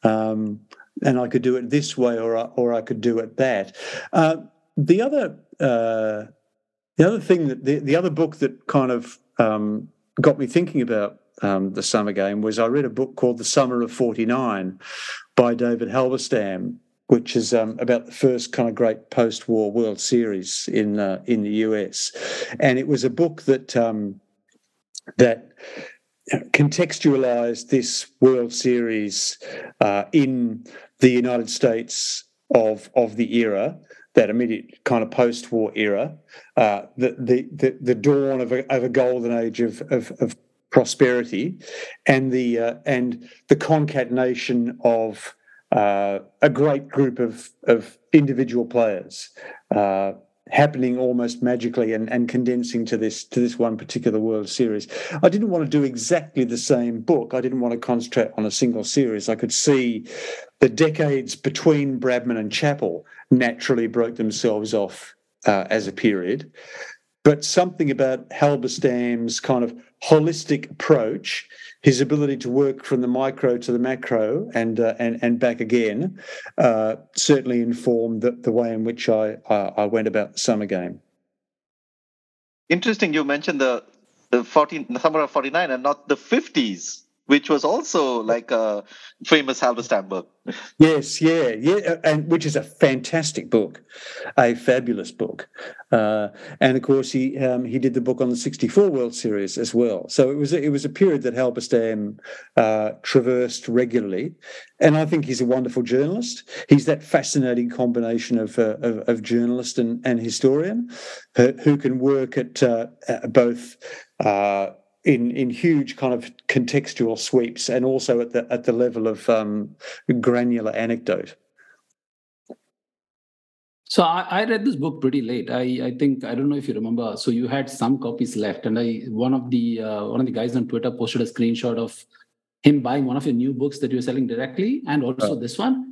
um, and I could do it this way, or or I could do it that. Uh, the other uh, the other thing that the, the other book that kind of um, got me thinking about um, the summer game was I read a book called The Summer of 49 by David Halberstam, which is um, about the first kind of great post-war World Series in uh, in the US, and it was a book that um, that contextualized this World Series uh, in the United States of of the era that immediate kind of post-war era, uh, the, the, the the dawn of a, of a golden age of, of, of prosperity, and the uh, and the concatenation of uh, a great group of of individual players. Uh, happening almost magically and, and condensing to this to this one particular World Series. I didn't want to do exactly the same book. I didn't want to concentrate on a single series. I could see the decades between Bradman and Chappell naturally broke themselves off uh, as a period. But something about Halberstam's kind of holistic approach, his ability to work from the micro to the macro and uh, and and back again, uh, certainly informed the, the way in which I, I, went about the summer game. Interesting. You mentioned the the 14, the summer of 49 and not the 50s which was also like a famous Halberstam book. Yes, yeah, yeah, and which is a fantastic book, a fabulous book, uh, and of course he um, he did the book on the '64 World Series as well. So it was a, it was a period that Halberstam uh, traversed regularly, and I think he's a wonderful journalist. He's that fascinating combination of uh, of, of, journalist and, and historian, who, who can work at uh, both uh, in in huge kind of contextual sweeps and also at the at the level of um, granular anecdote. So I, I, read this book pretty late. I, I think I don't know if you remember. So you had some copies left, and I one of the uh, one of the guys on Twitter posted a screenshot of him buying one of your new books that you were selling directly, and also oh. this one.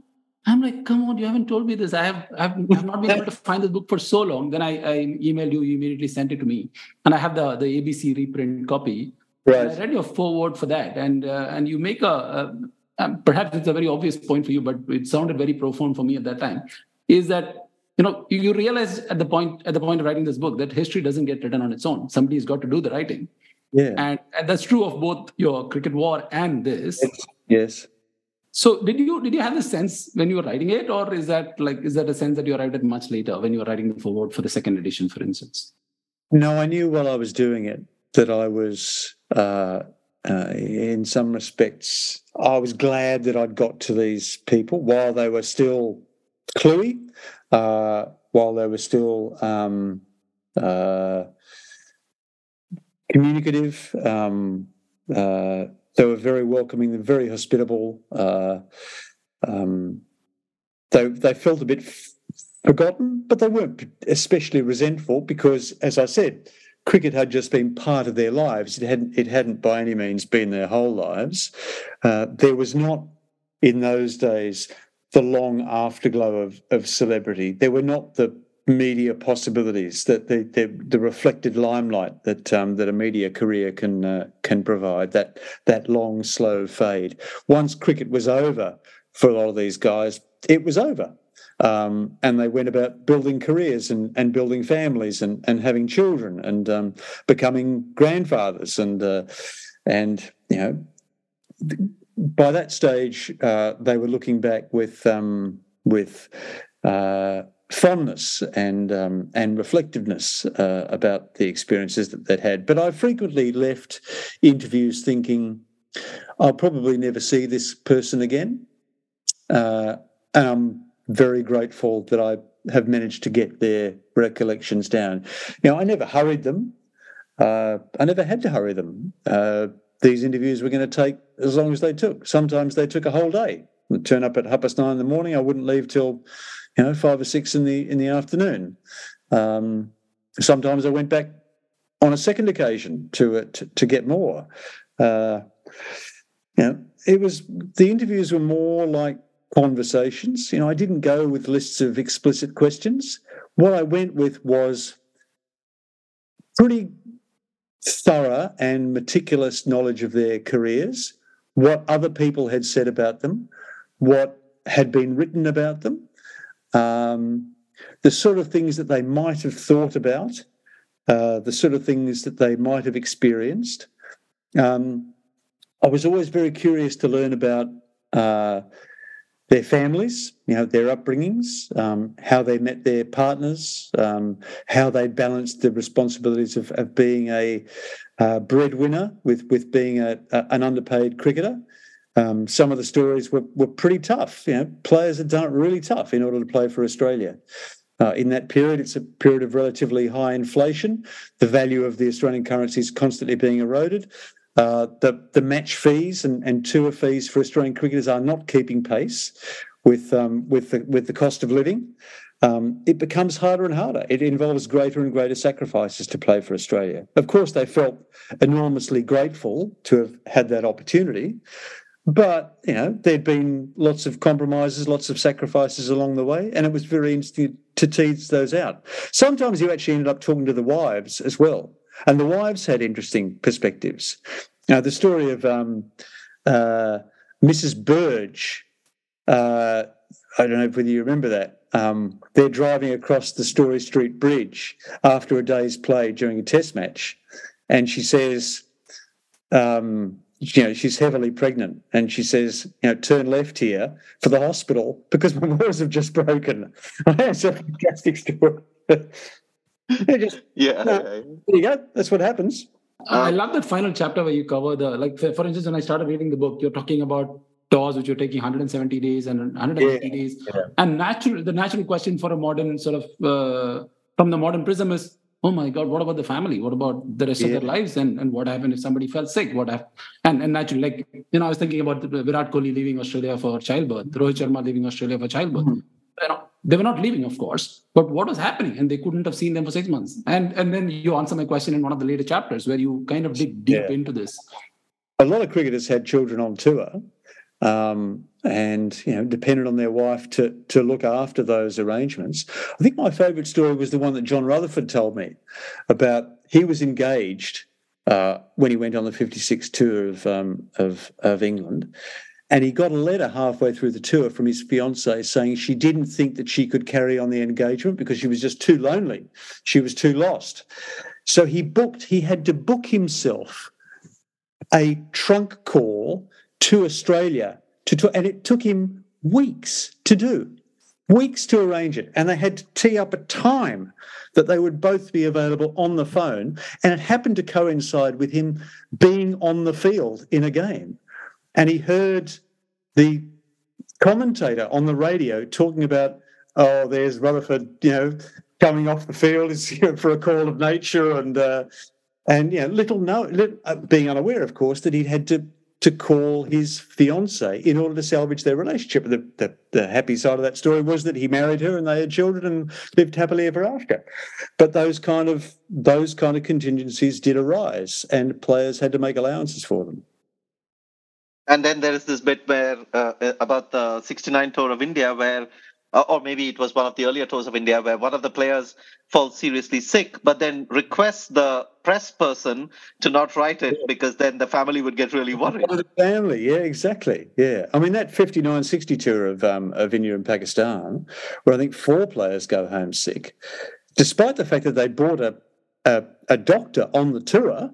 I'm like, come on, you haven't told me this. I have, I have, I have not been able to find this book for so long. Then I, I emailed you, you immediately sent it to me. And I have the, the ABC reprint copy. Right. I read your foreword for that. And, uh, and you make a, a um, perhaps it's a very obvious point for you, but it sounded very profound for me at that time, is that you know you, you realize at the point at the point of writing this book that history doesn't get written on its own. Somebody's got to do the writing. Yeah. And, and that's true of both your cricket war and this. Yes. So did you did you have the sense when you were writing it, or is that like is that a sense that you arrived at much later when you were writing the foreword for the second edition, for instance? No, I knew while I was doing it that I was uh, uh, in some respects I was glad that I'd got to these people while they were still cluey, uh, while they were still um, uh, communicative. Um, uh, they were very welcoming, and very hospitable. Uh, um, they they felt a bit forgotten, but they weren't especially resentful because, as I said, cricket had just been part of their lives. It hadn't it hadn't by any means been their whole lives. Uh, there was not in those days the long afterglow of, of celebrity. There were not the media possibilities, that the, the, the reflected limelight that um, that a media career can uh, can provide, that that long slow fade. Once cricket was over for a lot of these guys, it was over. Um, and they went about building careers and, and building families and, and having children and um, becoming grandfathers and uh, and you know by that stage uh, they were looking back with um, with uh, fondness and um, and reflectiveness uh, about the experiences that they'd had. But I frequently left interviews thinking, I'll probably never see this person again. Uh, and I'm very grateful that I have managed to get their recollections down. Know, I never hurried them. Uh, I never had to hurry them. Uh, these interviews were going to take as long as they took. Sometimes they took a whole day. I'd turn up at half past nine in the morning. I wouldn't leave till you know, five or six in the in the afternoon. Um, sometimes I went back on a second occasion to to, to get more. Uh, you know, it was the interviews were more like conversations. You know, I didn't go with lists of explicit questions. What I went with was pretty thorough and meticulous knowledge of their careers, what other people had said about them, what had been written about them, um, the sort of things that they might have thought about, uh, the sort of things that they might have experienced. Um, I was always very curious to learn about uh, their families, you know, their upbringings, um, how they met their partners, um, how they balanced the responsibilities of, of being a uh, breadwinner with with being a, a, an underpaid cricketer. Um, some of the stories were, were pretty tough. You know, players had done it really tough in order to play for Australia. Uh, in that period, it's a period of relatively high inflation. The value of the Australian currency is constantly being eroded. Uh, the the match fees and, and tour fees for Australian cricketers are not keeping pace with um, with the with the cost of living. Um, it becomes harder and harder. It involves greater and greater sacrifices to play for Australia. Of course, they felt enormously grateful to have had that opportunity, but you know there'd been lots of compromises, lots of sacrifices along the way, and it was very interesting to tease those out. Sometimes you actually ended up talking to the wives as well, and the wives had interesting perspectives. Now, the story of um, uh, Mrs. Burge, uh, I don't know whether you remember that. Um, they're driving across the Storey Street Bridge after a day's play during a test match, and she says, um, you know, she's heavily pregnant, and she says, you know, turn left here for the hospital because my waters have just broken. That's a fantastic story. just, yeah, no, there you go. That's what happens. I love that final chapter where you cover the like. For, for instance, when I started reading the book, you're talking about tours which you're taking 170 days and 180 yeah, days, yeah. and natural the natural question for a modern sort of uh, from the modern prism is oh my god what about the family? What about the rest yeah. of their lives? And, and what happened if somebody fell sick? What happened and, and naturally like you know i was thinking about the, virat kohli leaving australia for childbirth rohit sharma leaving australia for childbirth. Mm-hmm. you know they were not leaving of course but what was happening? And they couldn't have seen them for six months. And and then you answer my question in one of the later chapters where you kind of dig deep yeah. into this. A lot of cricketers had children on tour um, and you know depended on their wife to to look after those arrangements. I think my favourite story was the one that John Rutherford told me about. He was engaged uh, when he went on the 56 tour of, um, of of England, and he got a letter halfway through the tour from his fiancee saying she didn't think that she could carry on the engagement because she was just too lonely. She was too lost. So he booked. He had to book himself a trunk call to Australia to, and it took him weeks to do, weeks to arrange it. And they had to tee up a time that they would both be available on the phone. And it happened to coincide with him being on the field in a game. And he heard the commentator on the radio talking about, oh, there's Rutherford, you know, coming off the field is for a call of nature and uh, and you know little no uh, being unaware of course that he'd had to to call his fiance in order to salvage their relationship. The, the, the, happy side of that story was that he married her and they had children and lived happily ever after. But those kind of those kind of contingencies did arise, and players had to make allowances for them. And then there is this bit where uh, about the '69 tour of India, where uh, or maybe it was one of the earlier tours of India where one of the players falls seriously sick, but then requests the press person to not write it because then the family would get really worried. the family, yeah, exactly, yeah. I mean that 59-60 tour of um, of India and Pakistan, where I think four players go home sick, despite the fact that they brought a a, a doctor on the tour.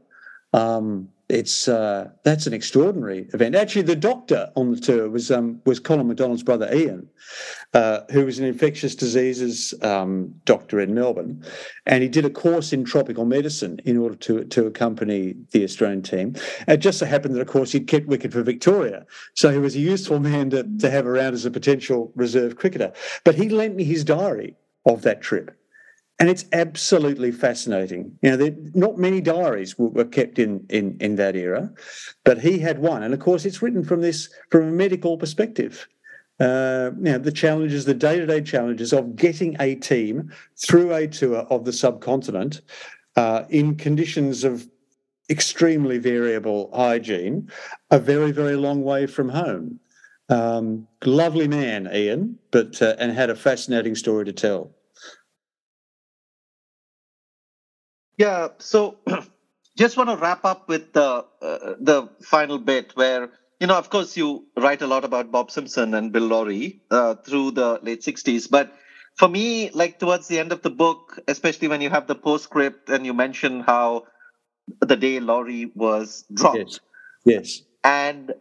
Um, it's uh, that's an extraordinary event. Actually, the doctor on the tour was um, was Colin McDonald's brother Ian, uh, who was an infectious diseases um, doctor in Melbourne, and he did a course in tropical medicine in order to to accompany the Australian team. It just so happened that, of course, he'd kept wicket for Victoria, so he was a useful man to, to have around as a potential reserve cricketer. But he lent me his diary of that trip and it's absolutely fascinating. You know, there, not many diaries were, were, kept in, in in that era, but he had one, and of course, it's written from this from a medical perspective. Uh, you know, the challenges, the day to day challenges of getting a team through a tour of the subcontinent uh, in conditions of extremely variable hygiene, a very very long way from home. Um, lovely man, Ian, but uh, and had a fascinating story to tell. Yeah. So just want to wrap up with the uh, the final bit where you know, of course, you write a lot about Bob Simpson and Bill Lawry uh, through the late '60s, but for me, like towards the end of the book, especially when you have the postscript and you mention how the day Lawry was dropped. Yes. Yes. And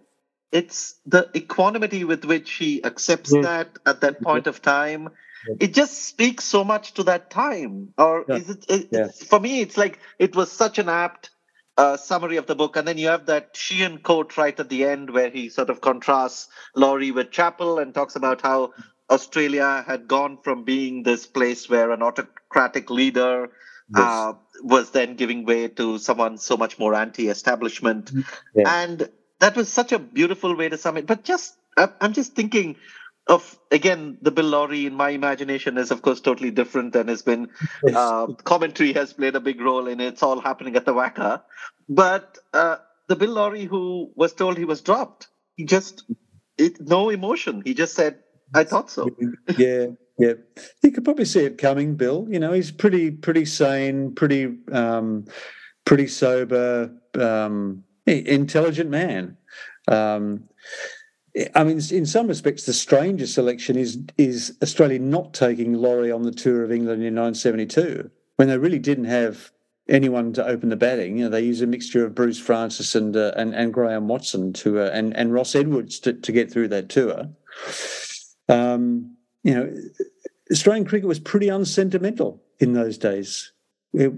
it's the equanimity with which he accepts yes. that at that point of time it just speaks so much to that time or yeah. is it, it yeah. for me it's like it was such an apt uh, summary of the book and then you have that Sheahan quote right at the end where he sort of contrasts Lawry with Chappell and talks about how Australia had gone from being this place where an autocratic leader yes. uh, was then giving way to someone so much more anti-establishment, yeah. and that was such a beautiful way to sum it. But just I'm just thinking of again the Bill Lawry in my imagination is of course totally different and has been uh, commentary has played a big role in it. It's all happening at the WACA, but uh, the Bill Lawry who was told he was dropped, he just it, no emotion. He just said, "I thought so." yeah, yeah. You could probably see it coming, Bill. You know, he's pretty pretty sane, pretty um, pretty sober, um, intelligent man. Um, I mean, in some respects, the strangest selection is is Australia not taking Lawry on the tour of England in 1972 when they really didn't have anyone to open the batting. You know, they use a mixture of Bruce Francis and uh, and, and Graeme Watson to uh, and and Ross Edwards to, to get through that tour. Um, you know, Australian cricket was pretty unsentimental in those days. It,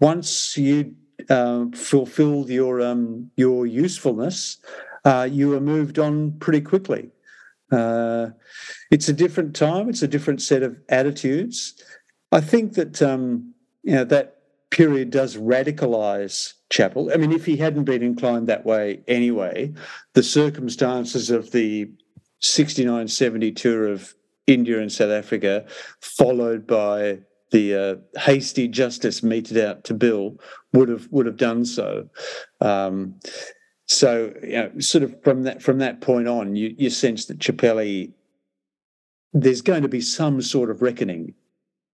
once you uh, fulfilled your um, your usefulness, uh, you were moved on pretty quickly. Uh, it's a different time. It's a different set of attitudes. I think that um, you know that period does radicalize Chappell. I mean, if he hadn't been inclined that way anyway, the circumstances of the 69 70 tour of India and South Africa, followed by the uh, hasty justice meted out to Bill, would have would have done so. Um, so, you know, sort of from that from that point on, you, you sense that Chappelli, there's going to be some sort of reckoning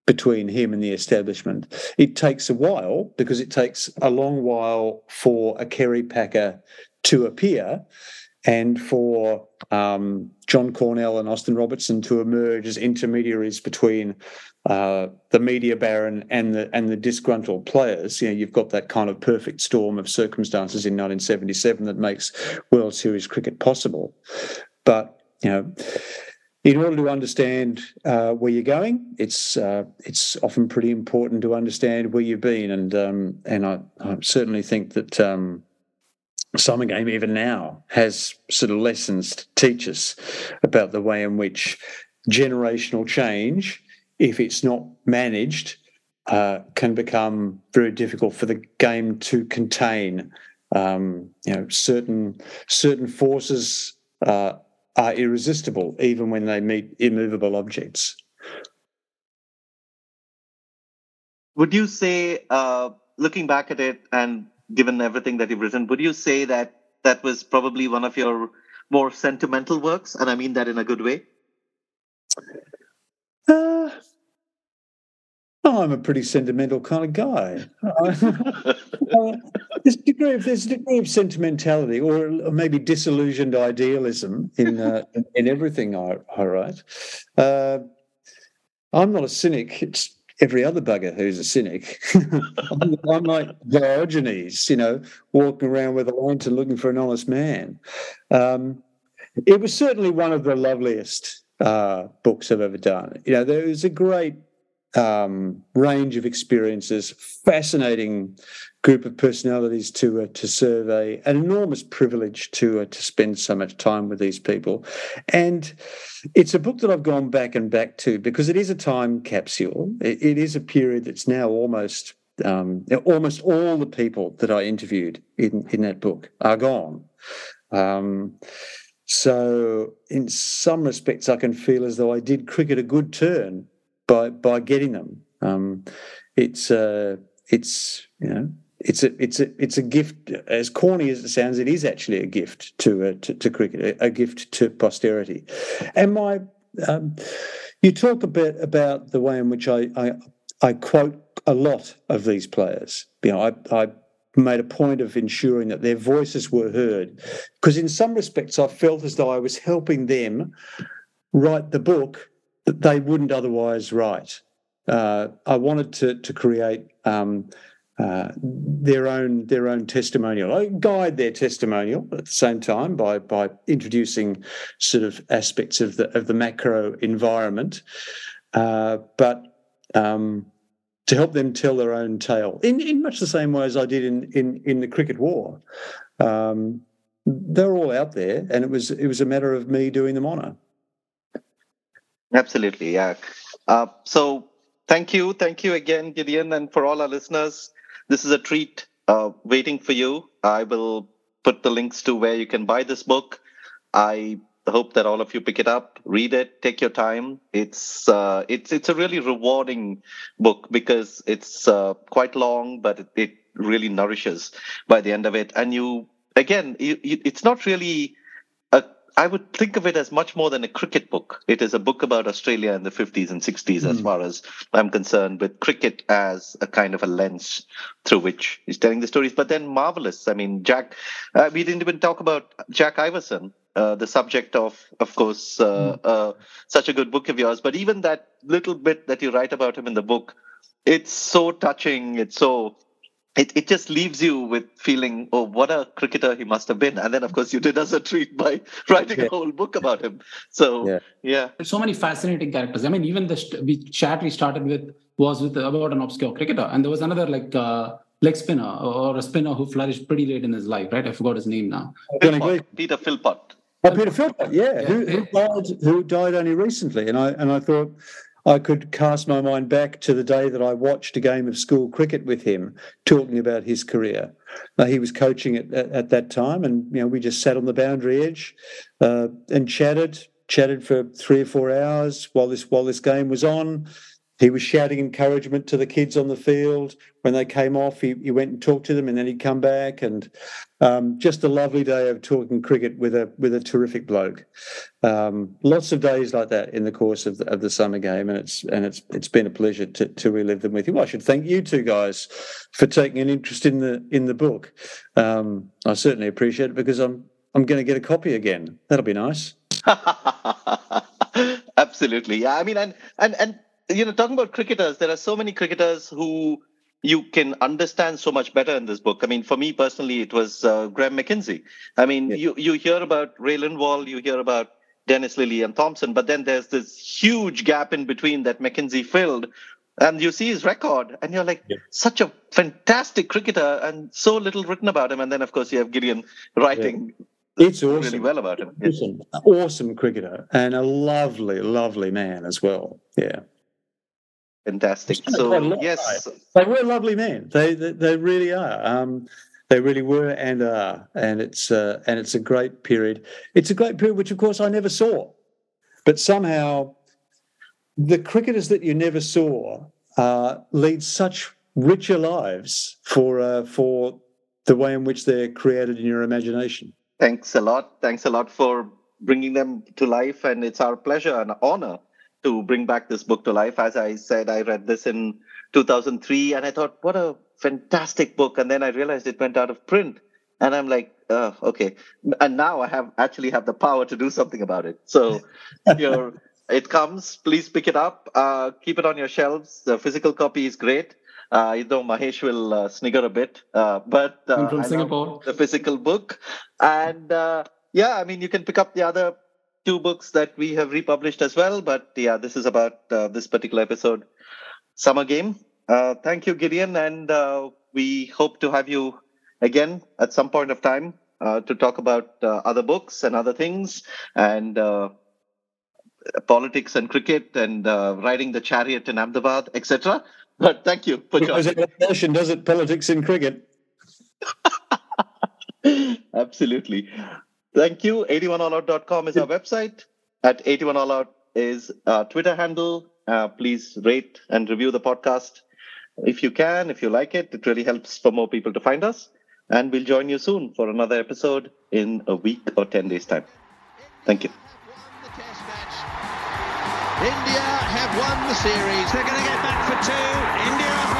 between him and the establishment. It takes a while because it takes a long while for a Kerry Packer to appear and for um, John Cornell and Austin Robertson to emerge as intermediaries between uh, the media baron and the and the disgruntled players. You know, you've got that kind of perfect storm of circumstances in 1977 that makes World Series cricket possible. But you know in order to understand uh, where you're going, it's uh, it's often pretty important to understand where you've been, and um, and I, I, certainly think that um, Summer Game even now has sort of lessons to teach us about the way in which generational change, if it's not managed, uh, can become very difficult for the game to contain. Um, you know, certain certain forces uh, are irresistible, even when they meet immovable objects. Would you say, uh, looking back at it and given everything that you've written, would you say that that was probably one of your more sentimental works? And I mean that in a good way. Uh, Oh, I'm a pretty sentimental kind of guy. uh, there's, a degree of, there's a degree of sentimentality or, maybe disillusioned idealism in uh, in, in, everything I, I write. Uh, I'm not a cynic. It's every other bugger who's a cynic. I'm, I'm, like Diogenes, you know, walking around with a lantern looking for an honest man. Um, it was certainly one of the loveliest uh, books I've ever done. You know, there was a great um, range of experiences, fascinating group of personalities to uh, to survey, an enormous privilege to uh, to spend so much time with these people, and it's a book that I've gone back and back to because it is a time capsule. it, it is a period that's now almost um, almost all the people that I interviewed in in that book are gone. Um, so, in some respects, I can feel as though I did cricket a good turn by by getting them. Um, it's uh, it's you know it's a it's a it's a gift. As corny as it sounds, it is actually a gift to uh, to, to, cricket, a, a, gift to posterity. And my um, you talk a bit about the way in which I, I I quote a lot of these players. You know, I I made a point of ensuring that their voices were heard because in some respects I felt as though I was helping them write the book that they wouldn't otherwise write. Uh, I wanted to to create um, uh, their own their own testimonial. I guide their testimonial at the same time by by introducing sort of aspects of the of the macro environment, uh, but um, to help them tell their own tale in, in much the same way as I did in in, in the cricket war. Um, they're all out there, and it was it was a matter of me doing them honour. Absolutely, yeah. Uh, so thank you, thank you again, Gideon, and for all our listeners. This is a treat uh, waiting for you. I will put the links to where you can buy this book. I hope that all of you pick it up, read it, take your time. It's uh, it's it's a really rewarding book because it's uh, quite long, but it, it, really nourishes by the end of it. And you again, you, you, it's not really I would think of it as much more than a cricket book. It is a book about Australia in the 50s and 60s, mm. as hmm. far as I'm concerned, with cricket as a kind of a lens through which he's telling the stories. But then marvelous. I mean, Jack, uh, we didn't even talk about Jack Iverson, uh, the subject of, of course, uh, mm. such a good book of yours. But even that little bit that you write about him in the book, it's so touching. It's so it, it just leaves you with feeling, oh, what a cricketer he must have been. And then, of course, you did us a treat by writing yeah. a whole book about him. So, yeah. yeah. There's so many fascinating characters. I mean, even the st- chat we started with was with about an obscure cricketer. And there was another like uh, leg spinner or a spinner who flourished pretty late in his life, right? I forgot his name now. Philpott, Peter Philpott. Oh, Peter Philpott, yeah, yeah. Who, who, died, who died only recently. And I, and I thought, I could cast my mind back to the day that I watched a game of school cricket with him, talking about his career. Uh, he was coaching at, at, at, that time, and you know we just sat on the boundary edge uh, and chatted, chatted for three or four hours while this while this game was on. He was shouting encouragement to the kids on the field. When they came off, he, he went and talked to them, and then he'd come back. And um, just a lovely day of talking cricket with a with a terrific bloke. Um, lots of days like that in the course of the, of the summer game, and it's and it's it's been a pleasure to, to relive them with you. I should thank you two guys for taking an interest in the in the book. Um, I certainly appreciate it because I'm I'm going to get a copy again. That'll be nice. Absolutely, yeah. I mean, and and and you know, talking about cricketers, there are so many cricketers who you can understand so much better in this book. I mean, for me personally, it was uh, Graham McKenzie. I mean, you, you hear about Ray Lindwall, you hear about Dennis Lillee and Thomson, but then there's this huge gap in between that McKenzie filled. And you see his record, and you're like, such a fantastic cricketer, and so little written about him. And then, of course, you have Gideon writing yeah. it's awesome. really well about him. Awesome. awesome cricketer, and a lovely, lovely man as well. Yeah. Fantastic. So yes, they were lovely men. They they, they really are. Um, they really were and are, and it's uh, and it's a great period. It's a great period, which of course I never saw, but somehow the cricketers that you never saw uh, lead such richer lives for uh, for the way in which they're created in your imagination. Thanks a lot. Thanks a lot for bringing them to life, and it's our pleasure and honor to bring back this book to life. As I said, I read this in 2003 and I thought, what a fantastic book. And then I realized it went out of print. And I'm like, oh, okay. And now I have actually have the power to do something about it. So it comes. Please pick it up. Uh, keep it on your shelves. The physical copy is great. Uh, though Mahesh will uh, snigger a bit, uh, but uh, from Singapore, the physical book, and uh, yeah, I mean you can pick up the other two books that we have republished as well. But yeah, this is about uh, this particular episode, Summer Game. Uh, thank you, Gideon, and uh, we hope to have you again at some point of time uh, to talk about uh, other books and other things and uh, politics and cricket and riding the chariot in Ahmedabad, etc. But thank you for joining. Does it politics in cricket? Absolutely. Thank you. 81allout.com is our website. At 81allout is our Twitter handle. Uh, please rate and review the podcast if you can, if you like it. It really helps for more people to find us. And we'll join you soon for another episode in a week or 10 days' time. Thank you. India have won the series. They're going to get back for two. India